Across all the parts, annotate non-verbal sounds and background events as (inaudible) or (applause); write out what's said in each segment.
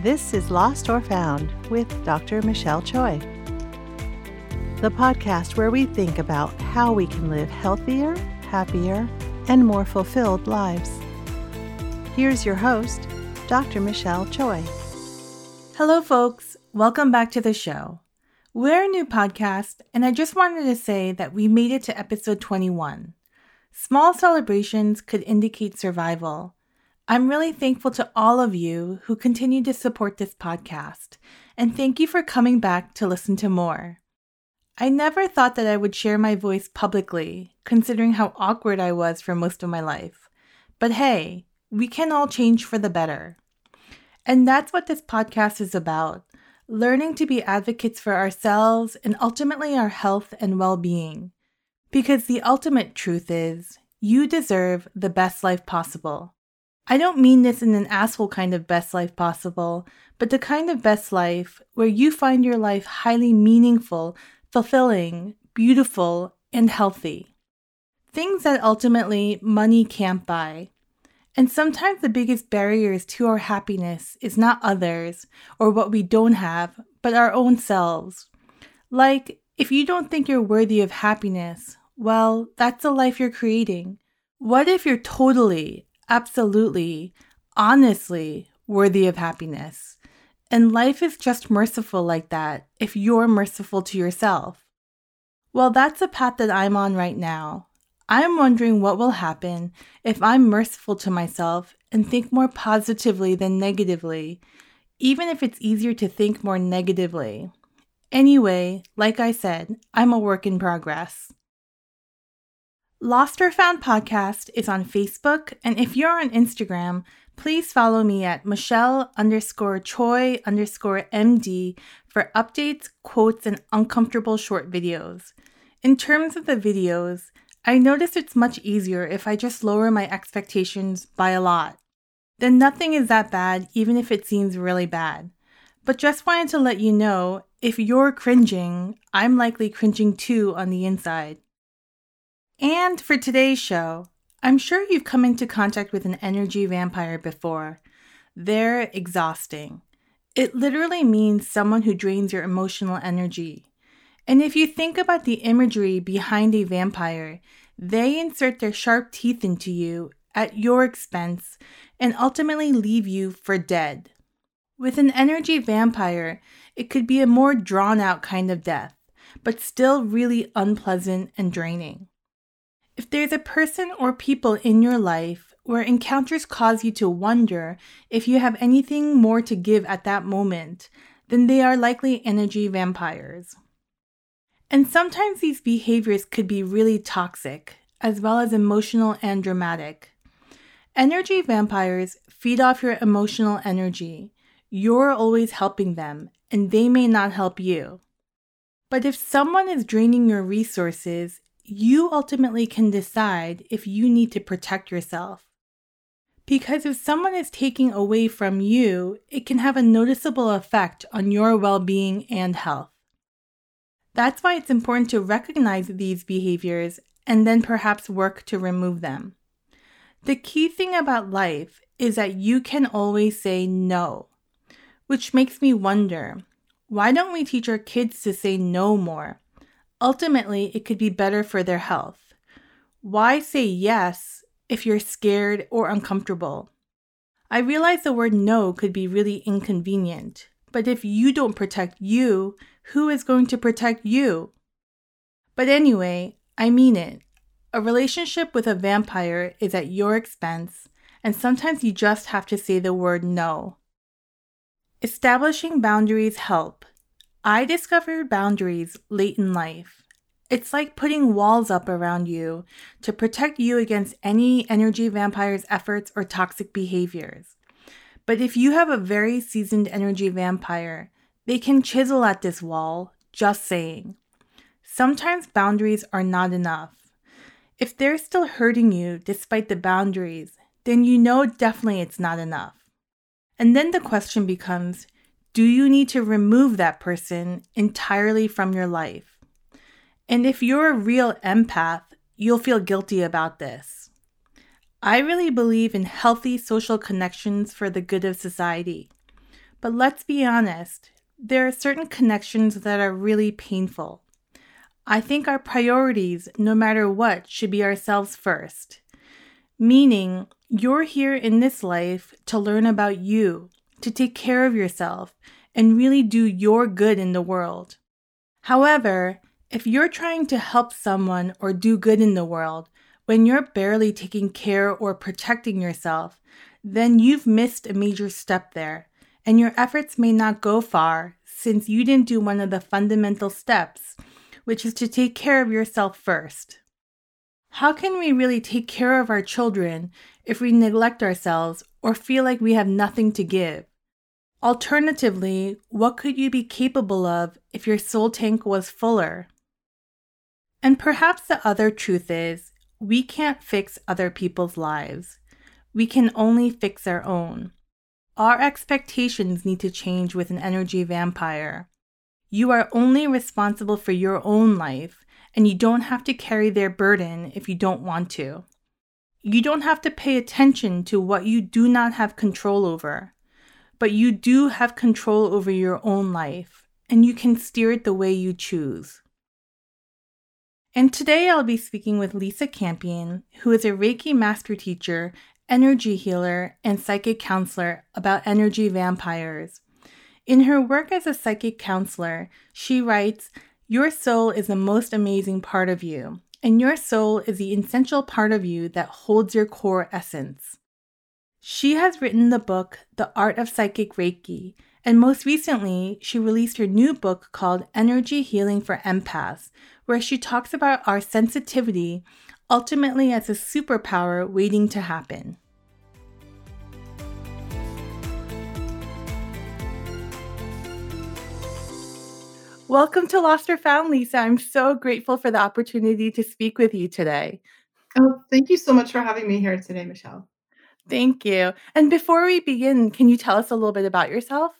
This is Lost or Found with Dr. Michelle Choi, the podcast where we think about how we can live healthier, happier, and more fulfilled lives. Here's your host, Dr. Michelle Choi. Hello, folks. Welcome back to the show. We're a new podcast, and I just wanted to say that we made it to episode 21. Small celebrations could indicate survival I'm really thankful to all of you who continue to support this podcast, and thank you for coming back to listen to more. I never thought that I would share my voice publicly, considering how awkward I was for most of my life. But hey, we can all change for the better. And that's what this podcast is about learning to be advocates for ourselves and ultimately our health and well being. Because the ultimate truth is, you deserve the best life possible. I don't mean this in an asshole kind of best life possible, but the kind of best life where you find your life highly meaningful, fulfilling, beautiful, and healthy. Things that ultimately money can't buy. And sometimes the biggest barriers to our happiness is not others or what we don't have, but our own selves. Like, if you don't think you're worthy of happiness, well, that's the life you're creating. What if you're totally, absolutely, honestly worthy of happiness. And life is just merciful like that if you're merciful to yourself. Well, that's a path that I'm on right now. I'm wondering what will happen if I'm merciful to myself and think more positively than negatively, even if it's easier to think more negatively. Anyway, like I said, I'm a work in progress. Lost or Found podcast is on Facebook, and if you're on Instagram, please follow me at Michelle underscore Choi underscore MD for updates, quotes, and uncomfortable short videos. In terms of the videos, I notice it's much easier if I just lower my expectations by a lot. Then nothing is that bad, even if it seems really bad. But just wanted to let you know if you're cringing, I'm likely cringing too on the inside. And for today's show, I'm sure you've come into contact with an energy vampire before. They're exhausting. It literally means someone who drains your emotional energy. And if you think about the imagery behind a vampire, they insert their sharp teeth into you at your expense and ultimately leave you for dead. With an energy vampire, it could be a more drawn out kind of death, but still really unpleasant and draining. If there's a person or people in your life where encounters cause you to wonder if you have anything more to give at that moment, then they are likely energy vampires. And sometimes these behaviors could be really toxic, as well as emotional and dramatic. Energy vampires feed off your emotional energy. You're always helping them, and they may not help you. But if someone is draining your resources you ultimately can decide if you need to protect yourself. Because if someone is taking away from you, it can have a noticeable effect on your well being and health. That's why it's important to recognize these behaviors and then perhaps work to remove them. The key thing about life is that you can always say no, which makes me wonder why don't we teach our kids to say no more? Ultimately, it could be better for their health. Why say yes if you're scared or uncomfortable? I realize the word no could be really inconvenient, but if you don't protect you, who is going to protect you? But anyway, I mean it. A relationship with a vampire is at your expense, and sometimes you just have to say the word no. Establishing boundaries help, I discovered boundaries late in life. It's like putting walls up around you to protect you against any energy vampire's efforts or toxic behaviors. But if you have a very seasoned energy vampire, they can chisel at this wall, just saying. Sometimes boundaries are not enough. If they're still hurting you despite the boundaries, then you know definitely it's not enough. And then the question becomes do you need to remove that person entirely from your life? And if you're a real empath, you'll feel guilty about this. I really believe in healthy social connections for the good of society. But let's be honest, there are certain connections that are really painful. I think our priorities, no matter what, should be ourselves first. Meaning, you're here in this life to learn about you, to take care of yourself, and really do your good in the world. However, if you're trying to help someone or do good in the world when you're barely taking care or protecting yourself, then you've missed a major step there, and your efforts may not go far since you didn't do one of the fundamental steps, which is to take care of yourself first. How can we really take care of our children if we neglect ourselves or feel like we have nothing to give? Alternatively, what could you be capable of if your soul tank was fuller? And perhaps the other truth is we can't fix other people's lives. We can only fix our own. Our expectations need to change with an energy vampire. You are only responsible for your own life, and you don't have to carry their burden if you don't want to. You don't have to pay attention to what you do not have control over, but you do have control over your own life, and you can steer it the way you choose. And today I'll be speaking with Lisa Campion, who is a Reiki master teacher, energy healer, and psychic counselor about energy vampires. In her work as a psychic counselor, she writes Your soul is the most amazing part of you, and your soul is the essential part of you that holds your core essence. She has written the book The Art of Psychic Reiki, and most recently, she released her new book called Energy Healing for Empaths, where she talks about our sensitivity ultimately as a superpower waiting to happen. Welcome to Lost or Found, Lisa. I'm so grateful for the opportunity to speak with you today. Oh, thank you so much for having me here today, Michelle. Thank you. And before we begin, can you tell us a little bit about yourself?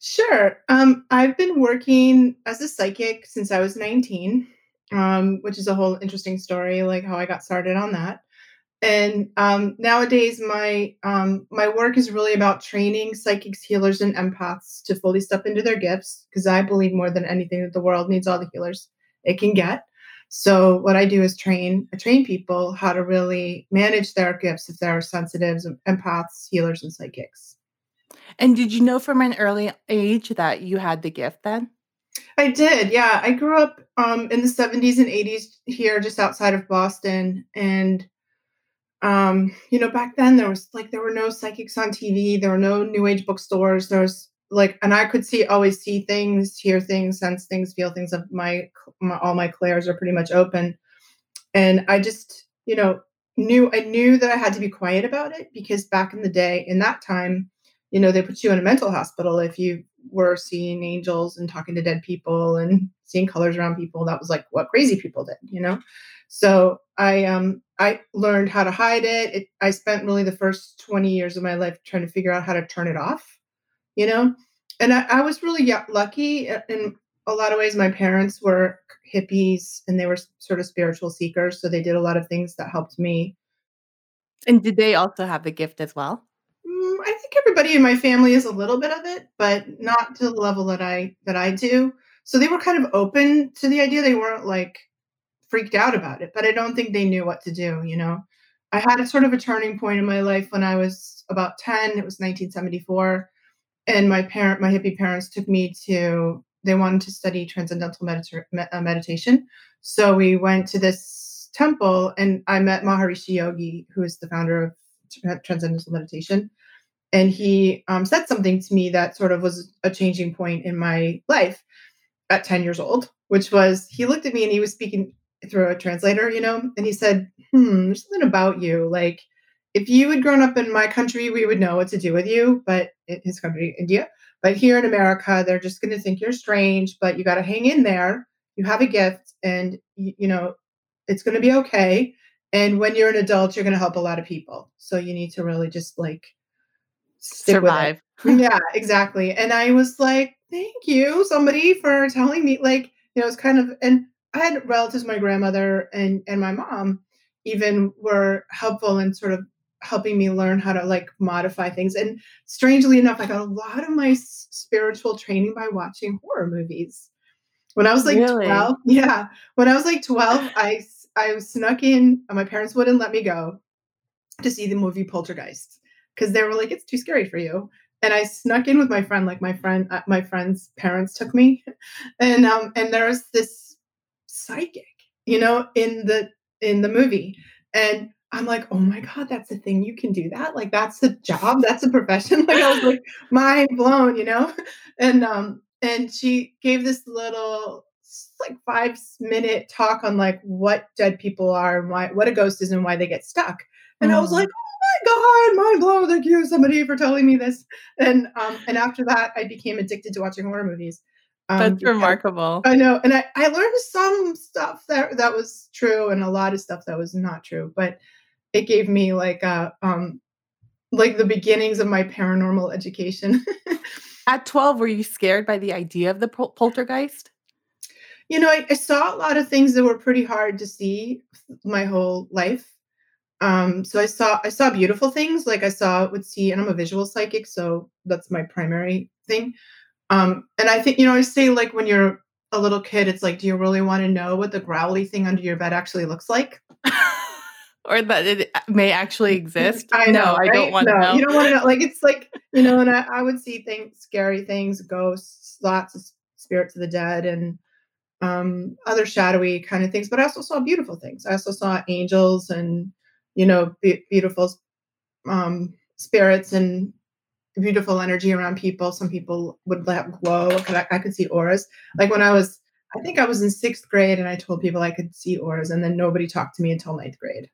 Sure. Um, I've been working as a psychic since I was 19, um, which is a whole interesting story, like how I got started on that. And um, nowadays, my um, my work is really about training psychics, healers, and empaths to fully step into their gifts. Because I believe more than anything that the world needs all the healers it can get. So what I do is train I train people how to really manage their gifts if they're sensitives, empaths, healers, and psychics. And did you know from an early age that you had the gift then? I did. Yeah. I grew up um, in the 70s and 80s here just outside of Boston. And, um, you know, back then there was like, there were no psychics on TV, there were no new age bookstores. There was like, and I could see, always see things, hear things, sense things, feel things. Of my, my all my clairs are pretty much open. And I just, you know, knew, I knew that I had to be quiet about it because back in the day, in that time, you know, they put you in a mental hospital if you were seeing angels and talking to dead people and seeing colors around people. That was like what crazy people did, you know? So I um I learned how to hide it. it. I spent really the first 20 years of my life trying to figure out how to turn it off, you know? And I, I was really lucky in a lot of ways. My parents were hippies and they were sort of spiritual seekers. So they did a lot of things that helped me. And did they also have the gift as well? Mm, I think everybody in my family is a little bit of it, but not to the level that I that I do. So they were kind of open to the idea. They weren't like freaked out about it, but I don't think they knew what to do, you know. I had a sort of a turning point in my life when I was about 10. It was 1974. And my parent, my hippie parents took me to, they wanted to study transcendental medita- uh, meditation. So we went to this temple and I met Maharishi Yogi, who is the founder of transcendental meditation and he um, said something to me that sort of was a changing point in my life at 10 years old which was he looked at me and he was speaking through a translator you know and he said hmm there's something about you like if you had grown up in my country we would know what to do with you but his country india but here in america they're just going to think you're strange but you got to hang in there you have a gift and you, you know it's going to be okay and when you're an adult you're going to help a lot of people so you need to really just like survive. (laughs) yeah, exactly. And I was like, thank you, somebody, for telling me. Like, you know, it's kind of, and I had relatives, my grandmother and and my mom, even were helpful in sort of helping me learn how to like modify things. And strangely enough, I got a lot of my spiritual training by watching horror movies. When I was like Really? 12, (laughs) yeah, when I was like 12, I I snuck in, my parents wouldn't let me go to see the movie Poltergeist because they were like, it's too scary for you. And I snuck in with my friend, like my friend, uh, my friend's parents took me, and um, and there was this psychic, you know, in the in the movie, and I'm like, oh my god, that's a thing. You can do that. Like that's a job. That's a profession. (laughs) Like I was like mind blown, you know, (laughs) and um, and she gave this little like five minute talk on like what dead people are and why what a ghost is and why they get stuck. And I was Mhm. like, oh my god, mind blown. Thank you, somebody, for telling me this. And um, and after that, I became addicted to watching horror movies. Um, That's remarkable. I know, and I, I learned some stuff that that was true, and a lot of stuff that was not true. But it gave me like a um, like the beginnings of my paranormal education. (laughs) At 12, were you scared by the idea of the pol- poltergeist? you know, I, I saw a lot of things that were pretty hard to see my whole life. Um, so I saw I saw beautiful things, like I saw would see, and I'm a visual psychic, so that's my primary thing. Um, and I think you know, I say like when you're a little kid, it's like, do you really want to know what the growly thing under your bed actually looks like? (laughs) or that it may actually exist? I no, know, I don't right? want to No, know. You don't want to know. Like it's like you know, and I, I would see things, scary things, ghosts, lots of spirits of the dead, and um, other shadowy kind of things. But I also saw beautiful things. I also saw angels and you know, be- beautiful um, spirits and beautiful energy around people. Some people would let glow. 'cause I, I could see auras. Like when I was, I think I was in sixth grade, and I told people I could see auras, and then nobody talked to me until ninth grade.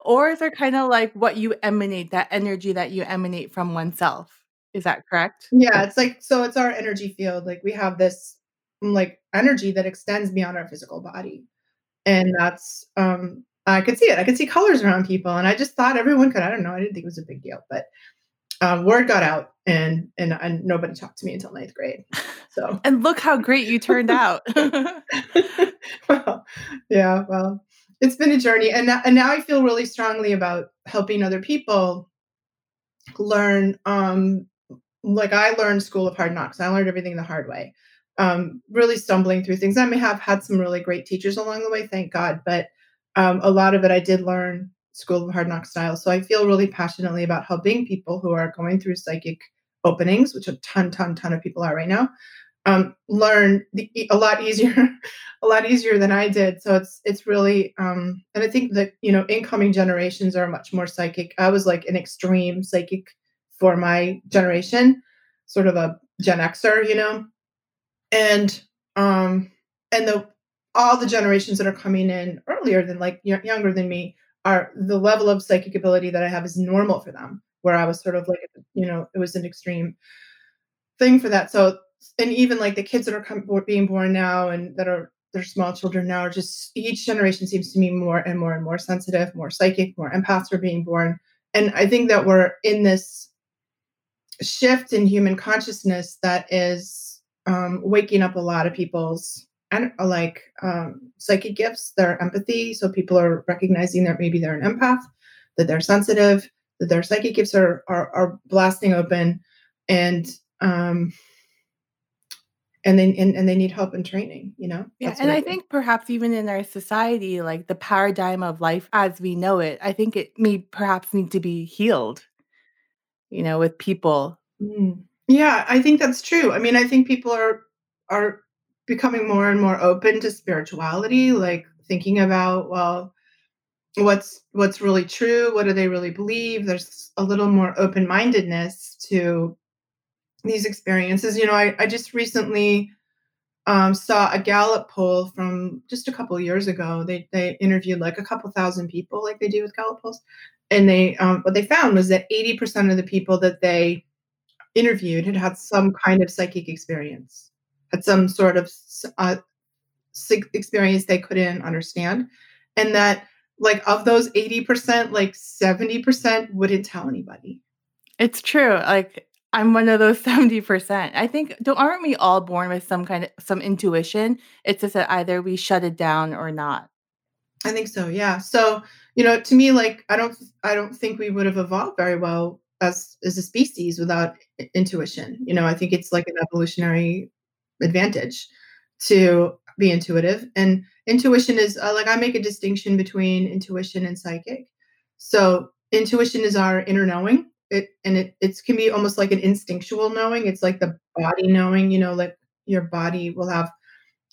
Or they're kind of like what you emanate, that energy that you emanate from oneself. Is that correct? Yeah, it's like so it's our energy field. Like we have this mm, like energy that extends beyond our physical body. And that's um I could see it. I could see colors around people. And I just thought everyone could. I don't know. I didn't think it was a big deal. But um, word got out and, and and nobody talked to me until ninth grade. So And look how great you turned out. (laughs) well, yeah, well, it's been a journey, and and now I feel really strongly about helping other people learn. Um, like I learned School of Hard Knocks. I learned everything the hard way. Um, really stumbling through things. I may have had some really great teachers along the way, thank God, but um, a lot of it I did learn School of Hard Knocks style. So I feel really passionately about helping people who are going through psychic openings, which a ton, ton, ton of people are right now um, learn the, a lot easier, (laughs) a lot easier than I did. So it's it's really, um, and I think that you know incoming generations are much more psychic. I was like an extreme psychic for my generation, sort of a Gen Xer, you know, and um, and the all the generations that are coming in earlier than like y- younger than me are the level of psychic ability that I have is normal for them. Where I was sort of like, you know, it was an extreme thing for that. So and even like the kids that are com- being born now and that are they're small children now are just each generation seems to be more and more and more sensitive more psychic more empaths are being born. And i think that we're in this shift in human consciousness that is um, waking up a lot of people's and like um, psychic gifts their empathy. So people are recognizing that maybe they're an empath that they're sensitive that their psychic gifts are are, are blasting open. And um, and they and, and they need help and training you know Yeah, That's and I think. think perhaps even in our society, like the paradigm of life as we know it, I think it may perhaps need to be healed, you know, with people. Mm. yeah i think that's true i mean i think people are are becoming more and more open to spirituality like thinking about well what's what's really true what do they really believe there's a little more open-mindedness to these experiences. You know i, I just recently um, saw a gallup poll from just a couple years ago. They, they interviewed like a couple thousand people like they do with gallup polls. And they um, what they found was that 80% of the people that they interviewed had had some kind of psychic experience had some sort of uh, experience they couldn't understand. And that like of those 80% like 70% wouldn't tell anybody. It's true. Like I'm one of those (laughs) 70%. I think don't aren't we all born with some kind of some intuition? It's just that either we shut it down or not. I think so, yeah. So, you know, to me, like I don't, I don't think we would have evolved very well as as a species without intuition. You know, I think it's like an evolutionary advantage to be intuitive, and intuition is uh, like I make a distinction between intuition and psychic. So intuition is our inner knowing. It and it it can be almost like an instinctual knowing. It's like the body knowing. You know, like your body will have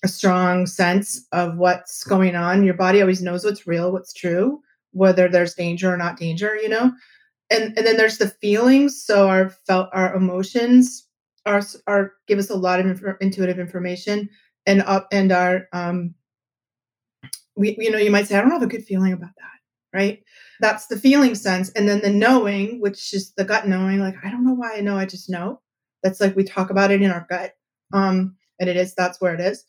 a strong sense of what's going on. Your body always knows what's real, what's true, whether there's danger or not danger, you know? And and then there's the feelings. So our felt our emotions are are give us a lot of inf- intuitive information and up and our um we you know you might say I don't have a good feeling about that, right? That's the feeling sense and then the knowing, which is the gut knowing like I don't know why I know, I just know. That's like we talk about it in our gut. Um and it is that's where it is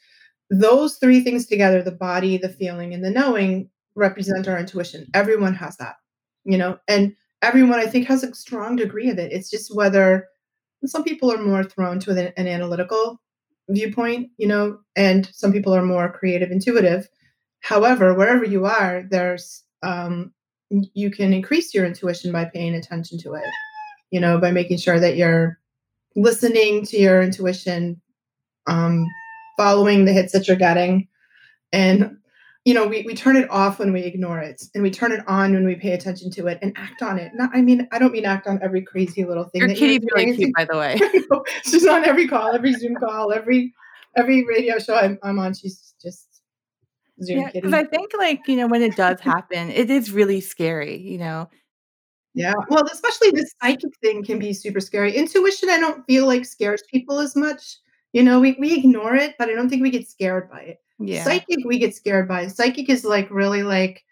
those three things together the body the feeling and the knowing represent our intuition everyone has that you know and everyone i think has a strong degree of it it's just whether some people are more thrown to an, an analytical viewpoint you know and some people are more creative intuitive however wherever you are there's um, you can increase your intuition by paying attention to it you know by making sure that you're listening to your intuition um, following the hits that you're getting. And, you know, we, we turn it off when we ignore it and we turn it on when we pay attention to it and act on it. Not, I mean, I don't mean act on every crazy little thing. Your kitty's really cute, by the way. (laughs) she's on every call, every Zoom call, every every radio show I'm, I'm on. She's just Zoom yeah, Because I think, like, you know, when it does (laughs) happen, it is really scary, you know. Yeah. Well, especially the psychic thing can be super scary. Intuition, I don't feel like scares people as much you know, we, we ignore it, but I don't think we get scared by it. Yeah. Psychic, we get scared by. Psychic is like really like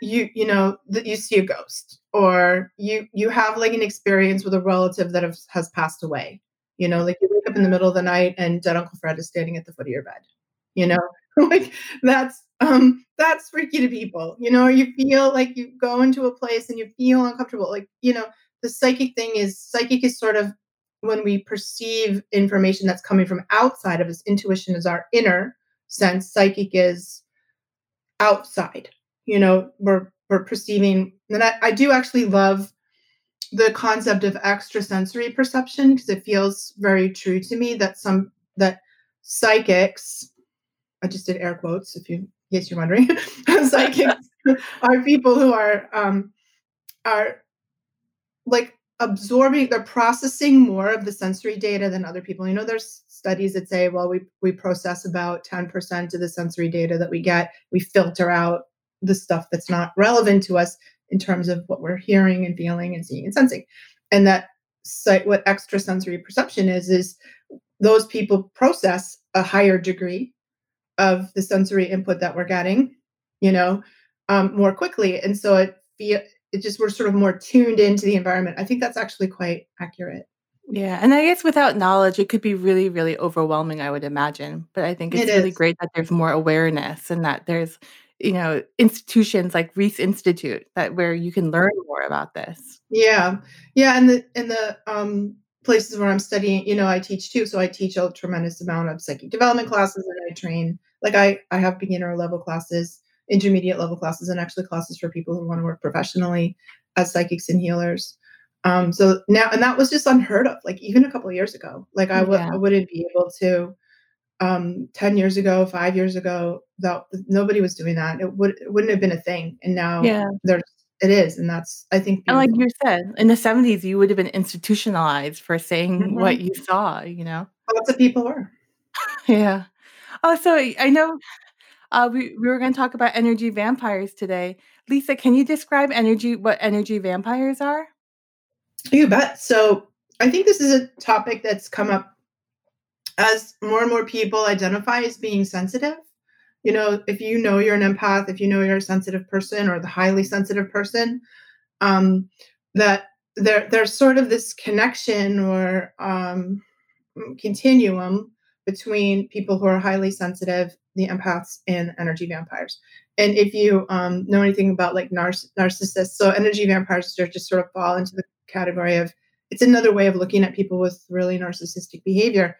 you, you know, that you see a ghost or you you have like an experience with a relative that have, has passed away. You know, like you wake up in the middle of the night and dead Uncle Fred is standing at the foot of your bed. You know, (laughs) like that's um that's freaky to people. You know, you feel like you go into a place and you feel uncomfortable. Like, you know, the psychic thing is psychic is sort of when we perceive information that's coming from outside of us, intuition is our inner sense, psychic is outside. You know, we're we're perceiving, and I, I do actually love the concept of extrasensory perception because it feels very true to me that some that psychics, I just did air quotes if you in case you're wondering, (laughs) psychics (laughs) are people who are um are like absorbing they're processing more of the sensory data than other people. You know there's studies that say well we we process about 10% of the sensory data that we get. We filter out the stuff that's not relevant to us in terms of what we're hearing and feeling and seeing and sensing. And that site what extrasensory perception is is those people process a higher degree of the sensory input that we're getting you know um, more quickly and so it feel it just we're sort of more tuned into the environment. I think that's actually quite accurate. Yeah, and I guess without knowledge, it could be really, really overwhelming. I would imagine, but I think it's it really great that there's more awareness and that there's, you know, institutions like Reese Institute that where you can learn more about this. Yeah, yeah, and the and the um, places where I'm studying, you know, I teach too, so I teach a tremendous amount of psychic development classes, and I train like I I have beginner level classes intermediate level classes and actually classes for people who want to work professionally as psychics and healers. Um, so now, and that was just unheard of, like even a couple of years ago. Like I w- yeah. I wouldn't be able to, um, 10 years ago, five years ago, that nobody was doing that. It would, it wouldn't have been a thing. And now yeah. there's, it is. And that's, I think, beautiful. and like you said, in the 70s, you would have been institutionalized for saying mm-hmm. what you saw, you know? Lots of people were. (laughs) yeah. Oh, so I know uh, we, we were going to talk about energy vampires today. Lisa, can you describe energy what energy vampires are? You bet. So I think this is a topic that's come up as more and more people identify as being sensitive. You know, if you know you're an empath, if you know you're a sensitive person or the highly sensitive person, um, that there there's sort of this connection or um, continuum between people who are highly sensitive the empaths and energy vampires. And if you um, know anything about like narcissists, so energy vampires just sort of fall into the category of it's another way of looking at people with really narcissistic behavior.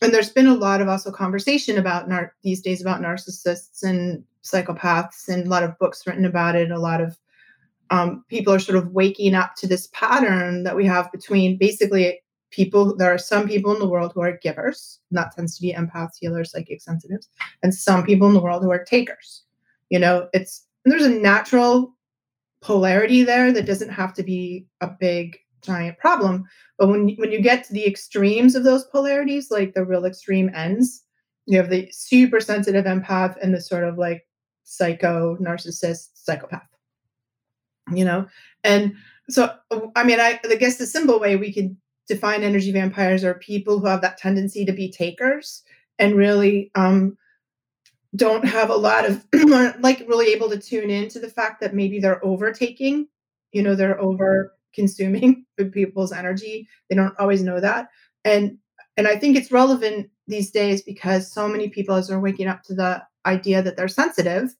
And there's been a lot of also conversation about nar- these days about narcissists and psychopaths, and a lot of books written about it, a lot of um, people are sort of waking up to this pattern that we have between basically people there are some people in the world who are givers and that tends to be empaths healers psychic sensitives and some people in the world who are takers. You know it's there's a natural polarity there that doesn't have to be a big giant problem. But when when you get to the extremes of those polarities like the real extreme ends you have the super sensitive empath and the sort of like psycho narcissist psychopath you know? And so i mean i, I guess the simple way we could define energy vampires are people who have that tendency to be takers and really um, don't have a lot of (clears throat) like really able to tune into the fact that maybe they're overtaking you know they're over consuming (laughs) people's energy they don't always know that and and i think it's relevant these days because so many people as they're waking up to the idea that they're sensitive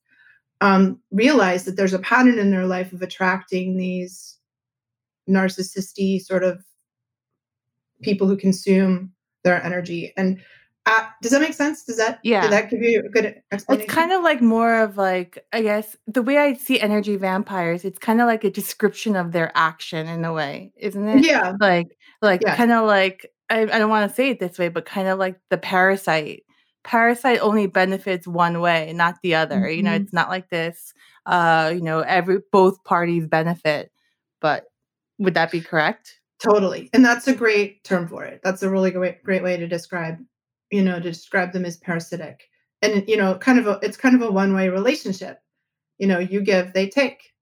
um, realize that there's a pattern in their life of attracting these narcissistic sort of people who consume their energy. And uh, does that make sense? Does that yeah? Did that give you a good explanation? It's kind of like more of like I guess the way I see energy vampires. It's kind of like a description of their action in a way, isn't it? Yeah. Like like yeah. kind of like I, I don't want to say it this way, but kind of like the parasite. Parasite only benefits one way, not the other. Mm-hmm. You know, mm-hmm. it's not like this. Uh, you know, every both parties benefit. But would that be correct? Totally. And that's a great term for it. That's a really great great way to describe, you know, to describe them as parasitic. And you know, kind of a it's kind of a one-way relationship. You know, you give, they take.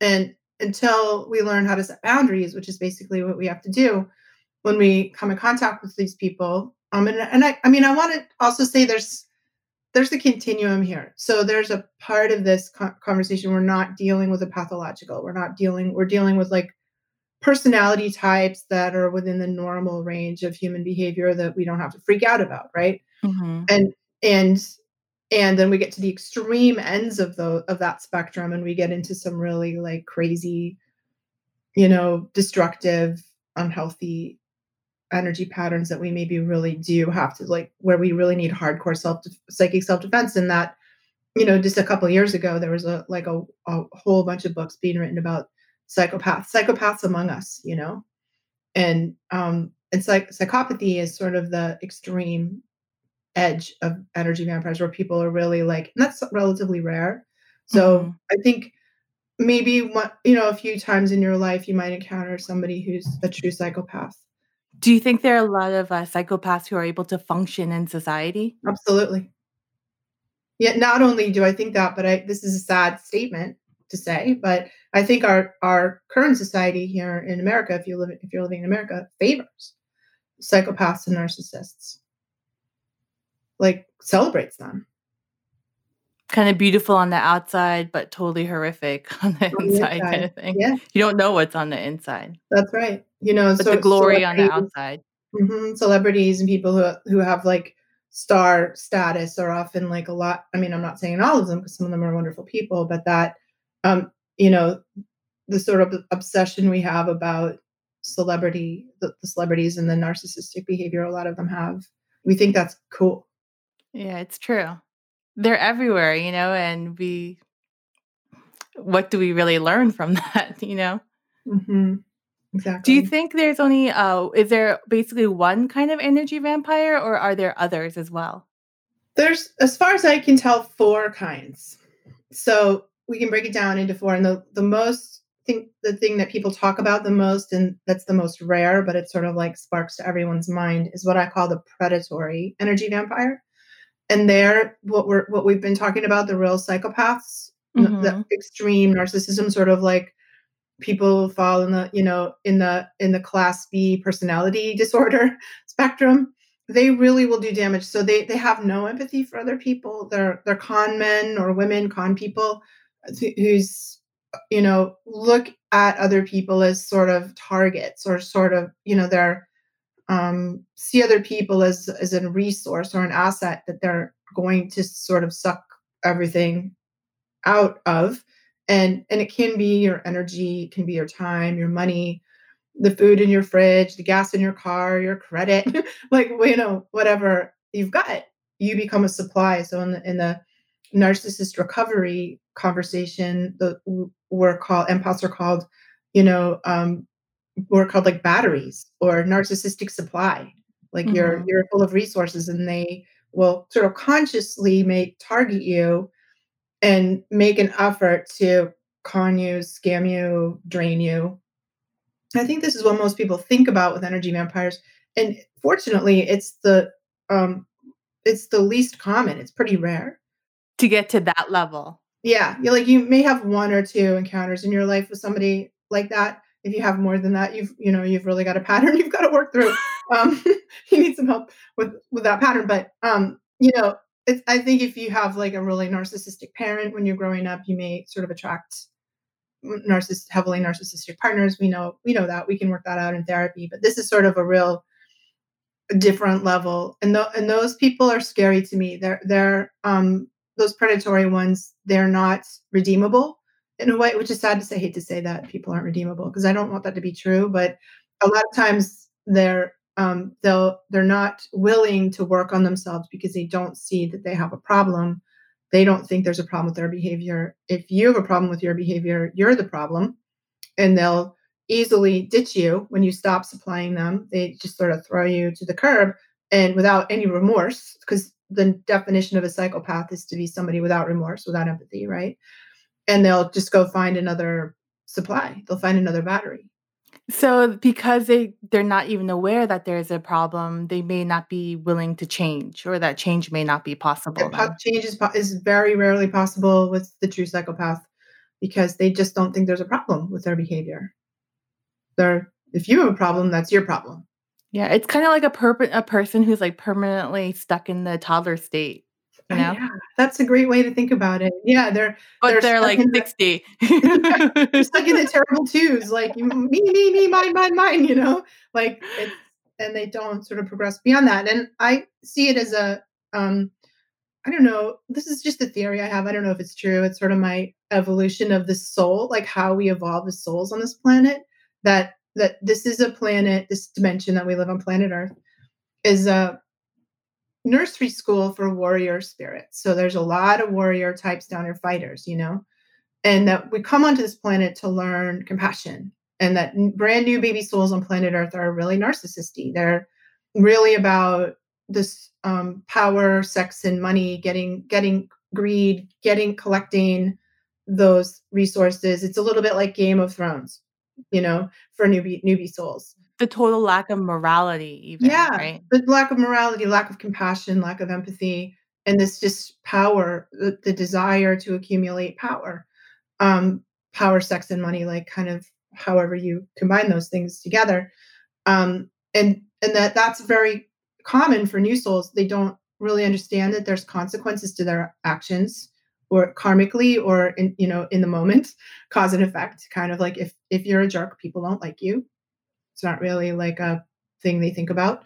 And until we learn how to set boundaries, which is basically what we have to do when we come in contact with these people. Um and, and I I mean I want to also say there's there's a continuum here. So there's a part of this conversation we're not dealing with a pathological. We're not dealing we're dealing with like personality types that are within the normal range of human behavior that we don't have to freak out about right mm-hmm. and and and then we get to the extreme ends of the of that spectrum and we get into some really like crazy you know destructive unhealthy energy patterns that we maybe really do have to like where we really need hardcore self psychic self defense and that you know just a couple years ago there was a like a, a whole bunch of books being written about psychopaths, psychopaths among us, you know, and um, and psych- psychopathy is sort of the extreme edge of energy vampires where people are really like, and that's relatively rare. So mm-hmm. I think maybe one, you know, a few times in your life you might encounter somebody who's a true psychopath. Do you think there are a lot of uh, psychopaths who are able to function in society? Absolutely. Yeah, not only do I think that, but I this is a sad statement to say, but I think our our current society here in America, if you live if you're living in America, favors psychopaths and narcissists. Like celebrates them. Kind of beautiful on the outside, but totally horrific (laughs) on the, on inside, inside, kind of thing. Yeah. You don't know what's on the inside. That's right. You know, but so, the glory on the outside. Mm-hmm, celebrities and people who who have like star status are often like a lot. I mean, I'm not saying all of them because some of them are wonderful people, but that um, you know, the sort of obsession we have about celebrity, the, the celebrities and the narcissistic behavior a lot of them have. We think that's cool. Yeah, it's true. They're everywhere, you know, and we, what do we really learn from (laughs) that, you know? Mm-hmm. Exactly. Do you think there's only, uh, is there basically one kind of energy vampire or are there others as well? There's, as far as I can tell, four kinds. So we can break it down into four. And the, the most thing, the thing that people talk about the most, and that's the most rare, but it sort of like sparks to everyone's mind, is what I call the predatory energy vampire. And there, what we're what we've been talking about, the real psychopaths, mm-hmm. the extreme narcissism, sort of like people fall in the you know in the in the cluster b personality (laughs) disorder spectrum they really will do damage so they they have no empathy for other people they're they're con men or women con people who's you know look at other people as sort of targets or sort of you know they're um, see other people as as a resource or an asset that they're going to sort of suck everything out of. And and it can be your energy it can be your time your money the food in your fridge the gas in your car your credit (laughs) like you know whatever you've got. You become a supply. So in the in the narcissist recovery conversation, the we're called empaths are called, you know, um, we're called like batteries or narcissistic supply. Like mm-hmm. you're you're full of resources, and they will sort of consciously make target you and make an effort to con you, scam you, drain you. I think this is what most people think about with energy vampires, and fortunately, it's the um, it's the least common. It's pretty rare to get to that level. Yeah, you like you may have one or two encounters in your life with somebody like that. If you have more than that, you've you know you've really got a (laughs) pattern you've got to work through. (laughs) Um, (laughs) you need some help with with that pattern. But um, you know, it's, I think if you have like a really narcissistic parent when you're growing up, you may sort of attract narcissist heavily narcissistic partners. We know we know that we can work that out in therapy. But this is sort of a real different level, and th- and those people are scary to me. They're they're um those predatory ones, they're not redeemable in a way, which is sad to say. I hate to say that people aren't redeemable because I don't want that to be true. But a lot of times they're um, they'll they're not willing to work on themselves because they don't see that they have a problem. They don't think there's a problem with their behavior. If you have a problem with your behavior, you're the problem, and they'll easily ditch you when you stop supplying them. They just sort of throw you to the curb and without any remorse because the definition of a psychopath is to be somebody without remorse, without empathy, right? And they'll just go find another supply. They'll find another battery. So because they they're not even aware that there's a problem, they may not be willing to change, or that change may not be possible. change is, is very rarely possible with the true psychopath because they just don't think there's a problem with their behavior. They're if you have a problem, that's your problem. Yeah, it's kind of like a per- a person who's like permanently stuck in the toddler state. You know? Yeah, that's a great way to think about it. Yeah, they're but they're, they're like sixty. The, (laughs) (laughs) they're stuck in the terrible twos, like me, me, me, mine, mine, mine. You know, like it's, and they don't sort of progress beyond that. And I see it as a, um, I don't know. This is just a theory I have. I don't know if it's true. It's sort of my evolution of the soul, like how we evolve as souls on this planet. That that this is a planet, this dimension that we live on planet Earth, is a nursery school for warrior spirits. So there's a lot of warrior types down here, fighters, you know, and that we come onto this planet to learn compassion. And that brand new baby souls on planet Earth are really narcissistic. They're really about this um, power, sex, and money, getting getting greed, getting collecting those resources. It's a little bit like Game of Thrones you know, for newbie newbie souls. The total lack of morality, even. Yeah, right? the lack of morality, lack of compassion, lack of empathy, and this just power, the, the desire to accumulate power, um, power, sex, and money, like kind of however you combine those things together, um, and and that that's very common for new souls. They don't really understand that there's consequences to their actions or karmically or in you know in the moment cause and effect kind of like if if you're a jerk people don't like you. It's not really like a thing they think about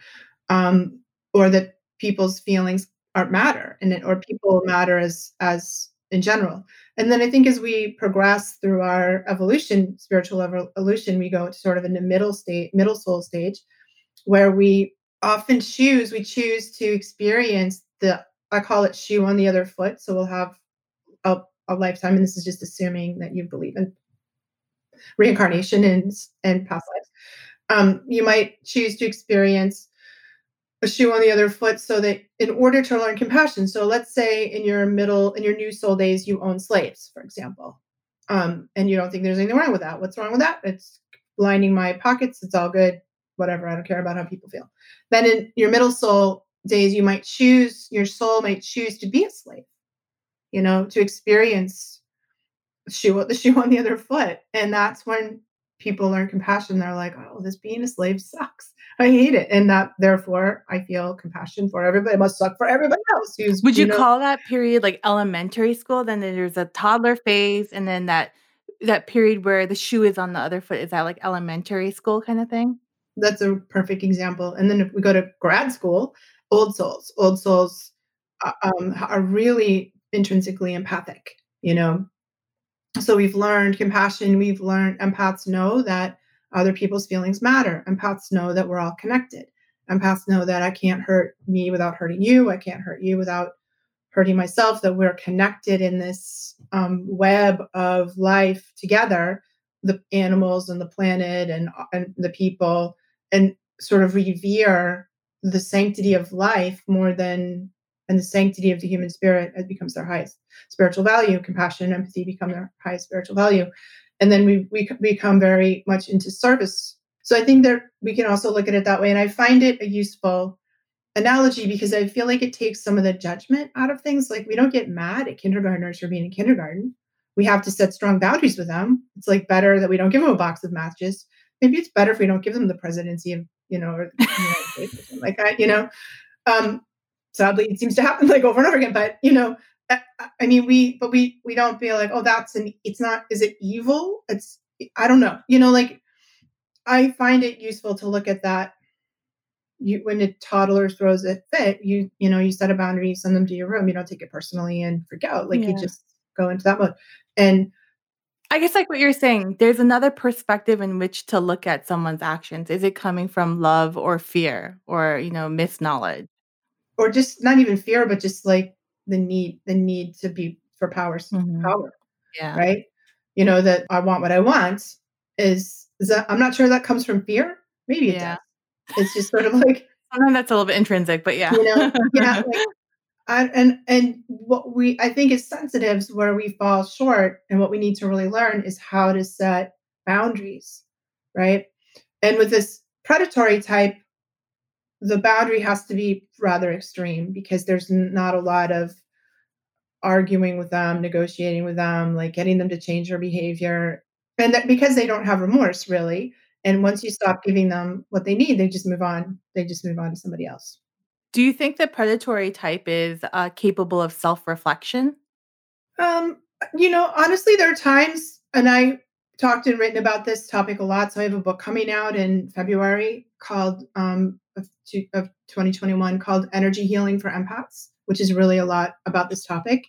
um or that people's feelings aren't matter and or people matter as as in general. And then i think as we progress through our evolution spiritual evolution we go to sort of in the middle state middle soul stage where we often choose we choose to experience the i call it shoe on the other foot. So we'll have a, a lifetime, and this is just assuming that you believe in reincarnation and and past lives. Um, you might choose to experience a shoe on the other foot so that in order to learn compassion so let's say in your middle in your new soul days you own slaves for example. Um, and you don't think there's anything wrong with that. What's wrong with that? It's lining my pockets. It's all good. Whatever. I don't care about how people feel. Then in your middle soul days you might choose your soul might choose to be a slave you know, to experience shoe (laughs) the shoe on the other foot. And that's when people learn compassion. They're like, oh, this being a slave sucks. I hate it. And that therefore I feel compassion for everybody. It must suck for everybody else who's Would you, you know, call that period like elementary school? Then there's a toddler phase and then that that period where the shoe is on the other foot. Is that like elementary school kind of thing? That's a perfect example. And then if we go to grad school, old souls, old souls uh, um, are really intrinsically empathic, you know. So we've learned compassion, we've learned empaths know that other people's feelings matter. Empaths know that we're all connected. Empaths know that I can't hurt me without hurting you. I can't hurt you without hurting myself that we're connected in this um, web of life together the animals and the planet and, and the people and sort of revere the sanctity of life more than and the sanctity of the human spirit it becomes their highest spiritual value. Compassion and empathy become their highest spiritual value. And then we, we become very much into service. So i think that we can also look at it that way. And i find it a useful analogy because i feel like it takes some of the judgment out of things. Like we don't get mad at kindergartners for being in kindergarten. We have to set strong boundaries with them. It's like better that we don't give them a box of matches. Maybe it's better if we don't give them the presidency of you know or, you know (laughs) like that you know? Um sadly it seems to happen like over and over again but you know I, I mean we but we we don't feel like oh that's an it's not is it evil it's i don't know you know like i find it useful to look at that you when a toddler throws a fit you you know you set a boundary you send them to your room you don't take it personally and freak out like yeah. you just go into that mode and I guess like what you're saying, there's another perspective in which to look at someone's actions. Is it coming from love or fear or, you know, misknowledge? Or just not even fear, but just like the need, the need to be for power, mm-hmm. power. Yeah. Right. You know, that I want what I want is, is that I'm not sure that comes from fear. Maybe it yeah. does. It's just sort of (laughs) like sometimes that's a little bit intrinsic, but yeah. You know, yeah. Like, (laughs) and, and and what we I think is sensitives where we fall short and what we need to really learn is how to set boundaries, right? And with this predatory type, the boundary has to be rather extreme because there's not a lot of arguing with them, negotiating with them, like getting them to change their behavior. And that because they don't have remorse really. And once you stop giving them what they need, they just move on. They just move on to somebody else. Do you think the predatory type is uh, capable of self reflection? Um, you know, honestly, there are times, and I talked and written about this topic a lot. So I have a book coming out in February called um, of, of 2021 called Energy Healing for Empaths, which is really a lot about this topic.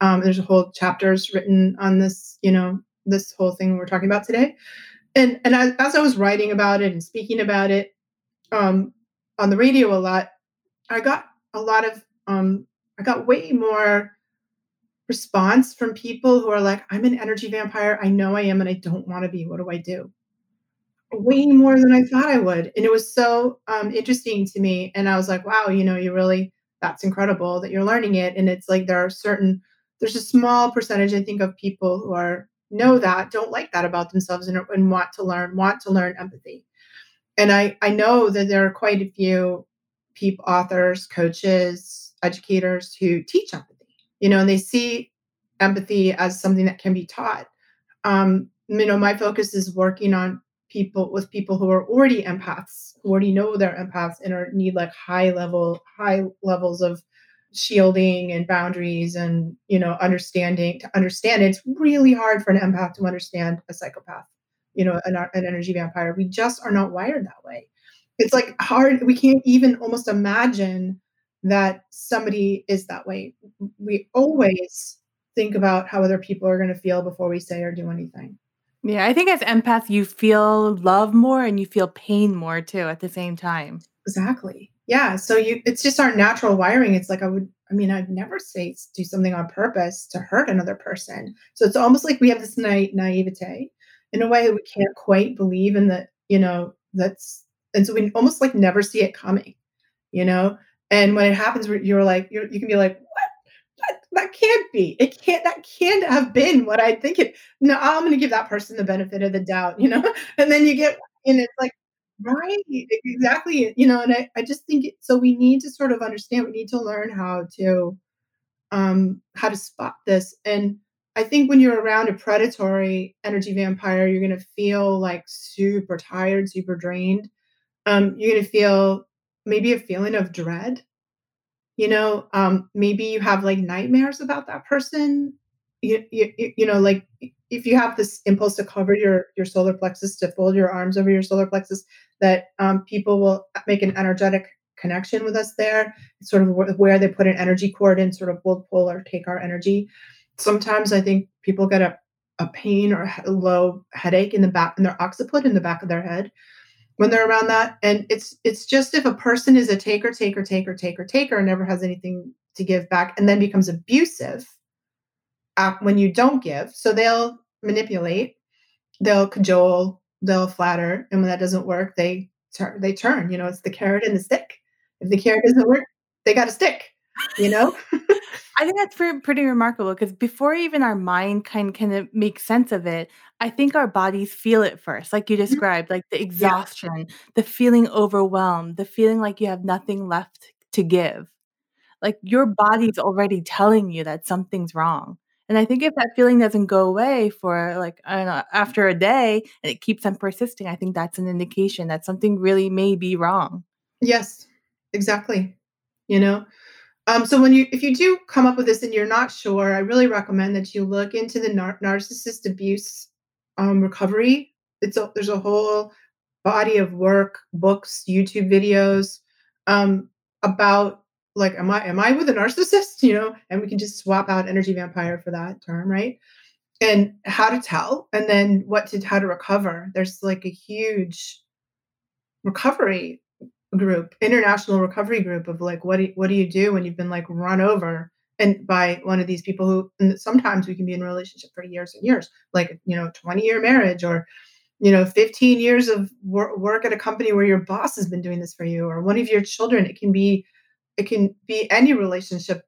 Um, there's a whole chapters written on this, you know, this whole thing we're talking about today. And and as, as I was writing about it and speaking about it um, on the radio a lot, I got a lot of um I got way more response from people who are like, I'm an energy vampire. I know I am and I don't want to be. What do I do? Way more than I thought I would. And it was so um, interesting to me. And I was like, wow, you know, you really, that's incredible that you're learning it. And it's like there are certain, there's a small percentage, I think, of people who are know that, don't like that about themselves and, and want to learn, want to learn empathy. And I, I know that there are quite a few people, authors, coaches, educators who teach empathy. You know, and they see empathy as something that can be taught. Um, you know, my focus is working on people with people who are already empaths, who already know they're empaths and are need like high level, high levels of shielding and boundaries and you know understanding to understand. It's really hard for an empath to understand a psychopath you know an, an energy vampire. We just are not wired that way. It's like hard. We can't even almost imagine that somebody is that way. We always think about how other people are going to feel before we say or do anything. Yeah i think as empath you feel love more and you feel pain more too at the same time. Exactly. Yeah so you it's just our natural wiring. It's like i would i mean i'd never say do something on purpose to hurt another person. So it's almost like we have this na- naivete in a way that we can't quite believe in that you know that's and so we almost like never see it coming you know and when it happens you're like you're, you can be like what? That, that can't be. It can't that can't have been what i think it no i'm going to give that person the benefit of the doubt you know? (laughs) And then you get and it's like right exactly you know and i, I just think it, so we need to sort of understand we need to learn how to um how to spot this. And I think when you're around a predatory energy vampire, you're going to feel like super tired, super drained. Um, you're going to feel maybe a feeling of dread. You know, um, maybe you have like nightmares about that person. You, you, you know, like if you have this impulse to cover your your solar plexus, to fold your arms over your solar plexus, that um, people will make an energetic connection with us there. It's sort of where they put an energy cord and sort of will pull or take our energy. Sometimes I think people get a, a pain or a low headache in the back in their occiput in the back of their head when they're around that and it's it's just if a person is a taker taker taker taker taker and never has anything to give back and then becomes abusive when you don't give. So they'll manipulate, they'll cajole, they'll flatter, and when that doesn't work, they turn. They turn. You know, it's the carrot and the stick. If the carrot doesn't work, they got a stick. You know. (laughs) I think that's pretty, pretty remarkable because before even our mind kind can make sense of it, I think our bodies feel it first, like you Mhm. described, like the Yeah. exhaustion, the feeling overwhelmed, the feeling like you have nothing left to give. Like your body's already telling you that something's wrong. And I think if that feeling doesn't go away for like, I don't know, after a day and it keeps on persisting, I think that's an indication that something really may be wrong. Yes. Exactly. You know. Um, so when you if you do come up with this and you're not sure, I really recommend that you look into the nar- narcissist abuse um, recovery. It's a, there's a whole body of work, books, YouTube videos um, about like am I am I with a narcissist? (laughs) You know, and we can just swap out energy vampire for that term, right? And how to tell, and then what to how to recover. There's like a huge recovery group, international recovery group of like, what do you, what do you do when you've been like run over and by one of these people who, and sometimes we can be in a relationship for years and years, like you know, 20 year marriage or you know, 15 years of wor- work at a company where your boss has been doing this for you or one of your children. It can be, it can be any relationship,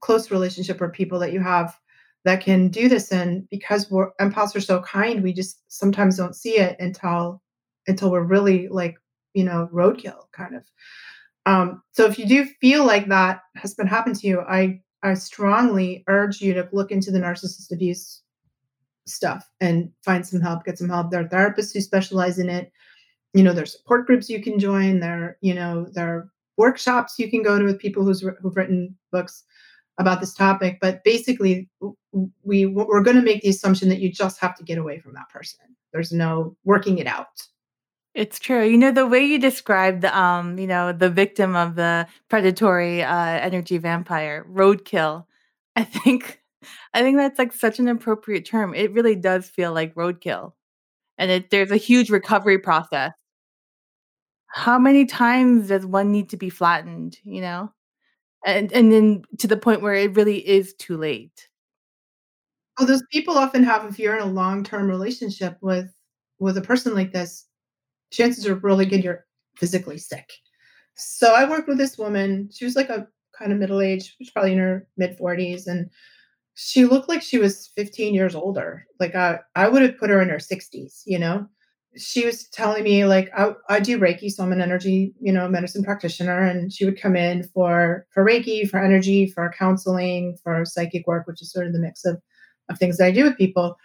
close relationship or people that you have that can do this. And because we're empaths are so kind, we just sometimes don't see it until until we're really like you know roadkill kind of. Um so if you do feel like that has been happened to you i i strongly urge you to look into the narcissist abuse stuff and find some help get some help. There are therapists who specialize in it. You know there's support groups you can join. There you know there are workshops you can go to with people who's, who've written books about this topic. But basically we we're going to make the assumption that you just have to get away from that person. There's no working it out It's true. You know, the way you described, um, you know, the victim of the predatory uh, energy vampire, roadkill. I think, I think that's like such an appropriate term. It really does feel like roadkill, and it there's a huge recovery process. How many times does one need to be flattened? You know, and and then to the point where it really is too late. Well, those people often have if you're in a long-term relationship with with a person like this, chances are really good you're physically sick. So I worked with this woman. She was like a kind of middle age, she was probably in her mid 40s, and she looked like she was 15 years older. Like I, I would have put her in her 60s, you know. She was telling me like I, I do Reiki, so I'm an energy, you know, medicine practitioner, and she would come in for for Reiki, for energy, for counseling, for psychic work, which is sort of the mix of of things that I do with people.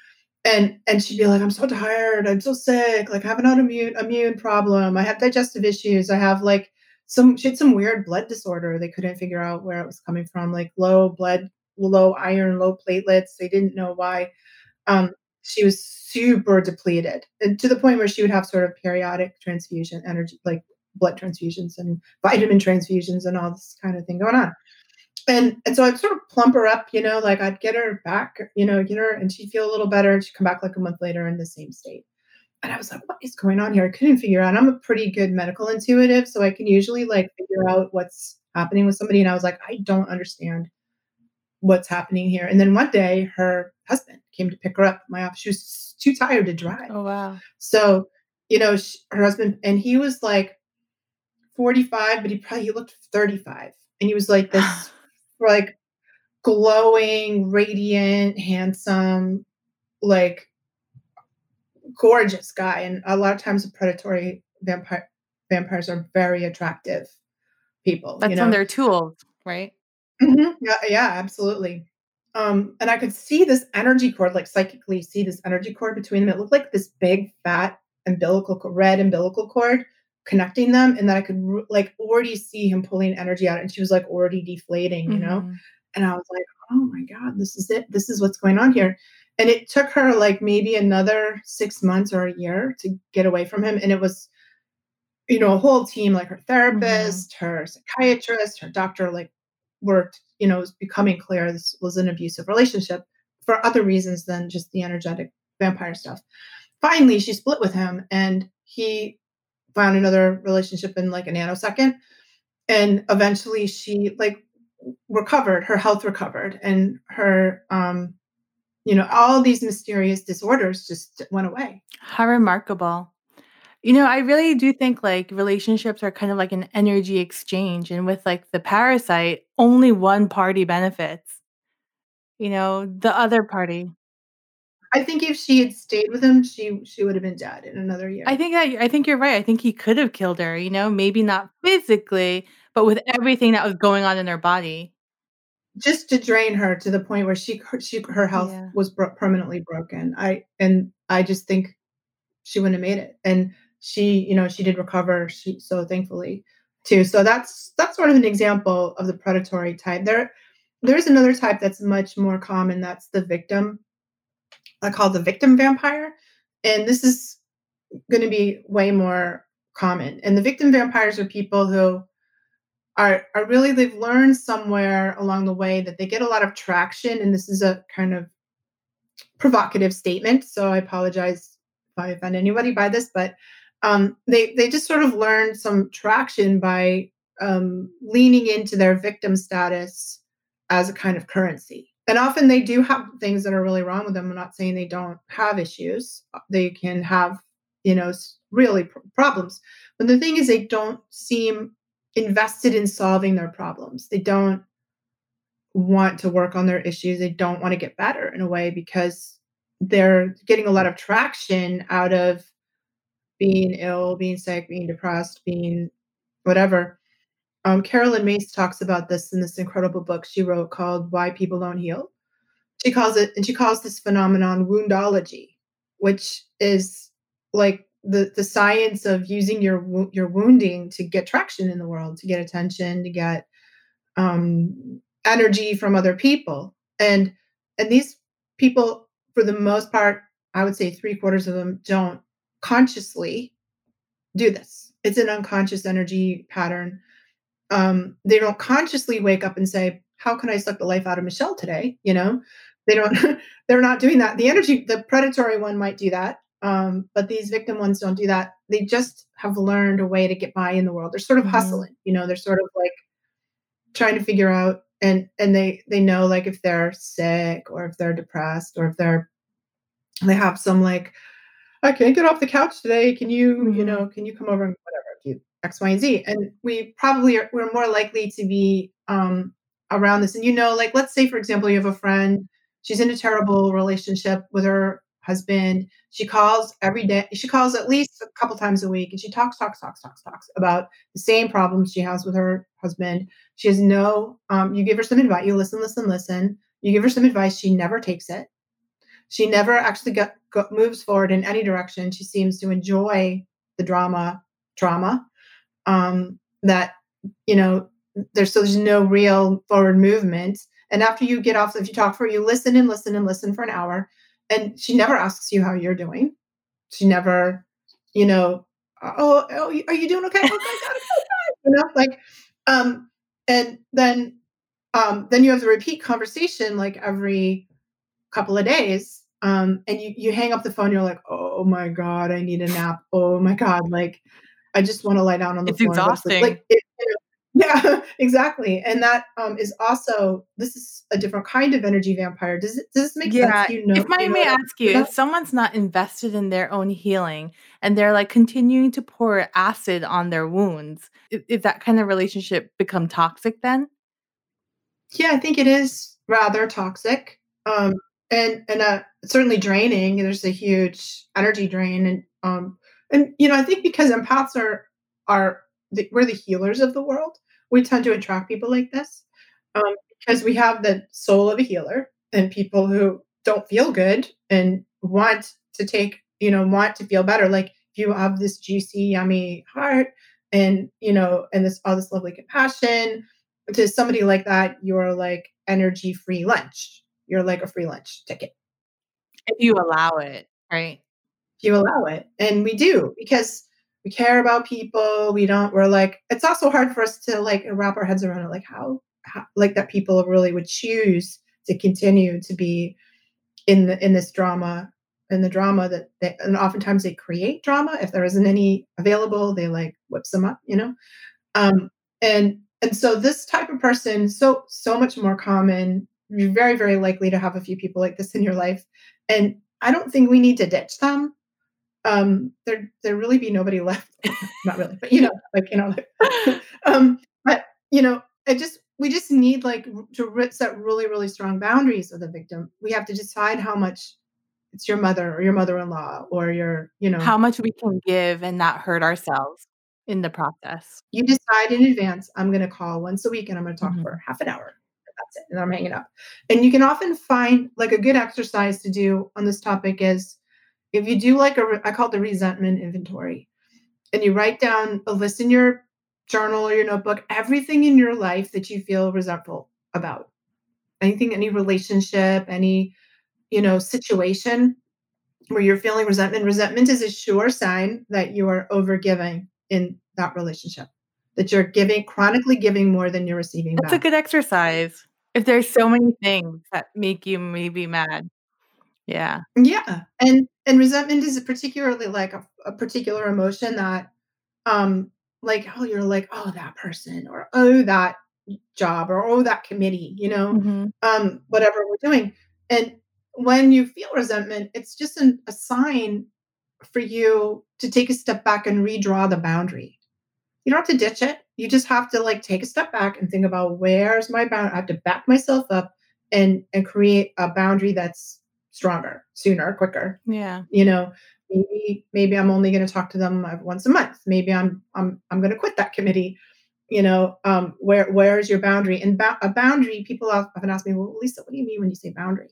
And and she'd be like, I'm so tired, I'm so sick, like I have an autoimmune immune problem, I have digestive issues, I have like some she had some weird blood disorder. They couldn't figure out where it was coming from, like low blood, low iron, low platelets. They didn't know why. Um, she was super depleted, and to the point where she would have sort of periodic transfusion energy, like blood transfusions and vitamin transfusions and all this kind of thing going on and and so I'd sort of plump her up, you know, like I'd get her back, you know, get her, and she'd feel a little better. And she'd come back like a month later in the same state. And I was like, what is going on here? I couldn't figure out. I'm a pretty good medical intuitive, so I can usually like figure out what's happening with somebody. And I was like, I don't understand what's happening here. And then one day, her husband came to pick her up my office. She was too tired to drive. Oh wow. So, you know, sh her husband, and he was like 45, but he probably he looked 35. And he was like this (sighs) like glowing, radiant, handsome, like gorgeous guy. And a lot of times the predatory vampire vampires are very attractive people, you That's on their tools, right? Mhm. Yeah, yeah, absolutely. Um, and I could see this energy cord, like psychically see this energy cord between them. It looked like this big, fat umbilical, red umbilical cord connecting them, and that I could like already see him pulling energy out, and she was like already deflating, you know. Mhm. And I was like, oh my god, this is it. This is what's going on here. And it took her like maybe another six months or a year to get away from him, and it was you know, a whole team, like her Mhm. therapist, her psychiatrist, her doctor, like worked, you know, it was becoming clear this was an abusive relationship for other reasons than just the energetic vampire stuff. Finally, she split with him and he found another relationship in like a nanosecond. And eventually she like recovered, her health recovered, and her, um, you know, all these mysterious disorders just went away. How remarkable. You know, I really do think like relationships are kind of like an energy exchange. And with like the parasite, only one party benefits. You know, the other party. I think if she had stayed with him, she she would have been dead in another year. I think that I think you're right. I think he could have killed her, you know, maybe not physically, but with everything that was going on in her body. Just to drain her to the point where she her she her health Yeah. was bro permanently broken. I and I just think she wouldn't have made it, and she, you know, she did recover, she so thankfully too. So that's that's sort of an example of the predatory type. There there's another type that's much more common, that's the victim. I call the victim vampire, and this is gonna be way more common. And the victim vampires are people who are are really they've learned somewhere along the way that they get a lot of traction, and this is a kind of provocative statement, so I apologize if I offend anybody by this, but um, they they just sort of learned some traction by um, leaning into their victim status as a kind of currency. And often they do have things that are really wrong with them. I'm not saying they don't have issues. They can have, you know, really pr- problems. But the thing is, they don't seem invested in solving their problems. They don't want to work on their issues. They don't want to get better in a way because they're getting a lot of traction out of being ill, being sick, being depressed, being whatever. Um, Caroline Myss talks about this in this incredible book she wrote called Why People Don't Heal. She calls it, and she calls this phenomenon woundology, which is like the the science of using your your wounding to get traction in the world, to get attention, to get um, energy from other people, and and these people, for the most part, I would say three quarters of them don't consciously do this. It's an unconscious energy pattern. Um, they don't consciously wake up and say, "How can I suck the life out of Michelle today?" You know, they don't. (laughs) they're not doing that. The energy, the predatory one might do that, um, but these victim ones don't do that. They just have learned a way to get by in the world. They're sort of Mhm. hustling. You know, they're sort of like trying to figure out, and and they they know like if they're sick or if they're depressed or if they're they have some like I can't get off the couch today. Can you, you Mhm. know, can you come over and whatever, do X, Y, and Z? And we probably are, we're more likely to be um, around this. And you know, like let's say for example, you have a friend, she's in a terrible relationship with her husband. She calls every day. She calls at least a couple times a week, and she talks, talks, talks, talks, talks about the same problems she has with her husband. She has no. Um, you give her some advice. You listen, listen, listen. You give her some advice. She never takes it she never actually got moves forward in any direction. She seems to enjoy the drama, drama. Um, that you know, there's so there's no real forward movement. And after you get off, if you talk for you listen and listen and listen for an hour, and she never asks you how you're doing. She never, you know, oh, oh are you doing okay? Oh my God, you know, like, um, and then, um, then you have the repeat conversation like every couple of days um and you you hang up the phone you're like oh my god i need a nap oh my god like i just want to lie down on the It's floor and go to sleep. Exhausting. like it, you (laughs) know, yeah exactly. And that um is also this is a different kind of energy vampire. Does it does this make sense Yeah, do you? Know if I you know may ask you, if someone's not invested in their own healing and they're like continuing to pour acid on their wounds, i- is that kind of relationship become toxic then? yeah i think it is rather toxic. Um and and uh certainly draining. There's a huge energy drain and um and you know i think because empaths are are the, we're the healers of the world we tend to attract people like this um because we have the soul of a healer and people who don't feel good and want to take you know want to feel better. Like if you have this juicy yummy heart and you know and this all this lovely compassion to somebody like that you're like energy free lunch. You're like a free lunch ticket. If you allow it, right? You allow it. And we do because we care about people. We don't, we're like, it's also hard for us to like wrap our heads around it. Like how, how like that people really would choose to continue to be in the, in this drama in the drama that they, and oftentimes they create drama. If there isn't any available, they like whips them up, you know? Um, and and so this type of person, so so much more common. You're very, very likely to have a few people like this in your life. And I don't think we need to ditch them. Um, there there really be nobody left. (laughs) Not really, but you know, like you know, like, (laughs) um, but you know, I just we just need like to set really, really strong boundaries with the victim. We have to decide how much it's your mother or your mother-in-law or your, you know, How much we can give and not hurt ourselves in the process. you decide in advance, I'm going to call once a week and I'm going to talk Mhm. for half an hour. That's it. And I'm hanging up. And you can often find like a good exercise to do on this topic is if you do like a, I call it the resentment inventory, and you write down a list in your journal or your notebook, everything in your life that you feel resentful about, anything, any relationship, any, you know, situation where you're feeling resentment. Resentment is a sure sign that you are overgiving in that relationship, that you're giving, chronically giving more than you're receiving That's a good exercise. If there's so many things that make you maybe mad. Yeah. Yeah, and and resentment is particularly like a, a particular emotion that, um, like oh you're like oh that person or oh that job or oh that committee, you know, Mhm. um, whatever we're doing, and when you feel resentment, it's just an, a sign for you to take a step back and redraw the boundary. You don't have to ditch it. You just have to like take a step back and think about where's my bound. I have to back myself up and and create a boundary that's stronger, sooner, quicker. Yeah. You know, maybe maybe I'm only going to talk to them uh, once a month. Maybe I'm I'm I'm going to quit that committee. You know, um, where where is your boundary? And ba- a boundary, people often ask me, well, Lisa, what do you mean when you say boundary?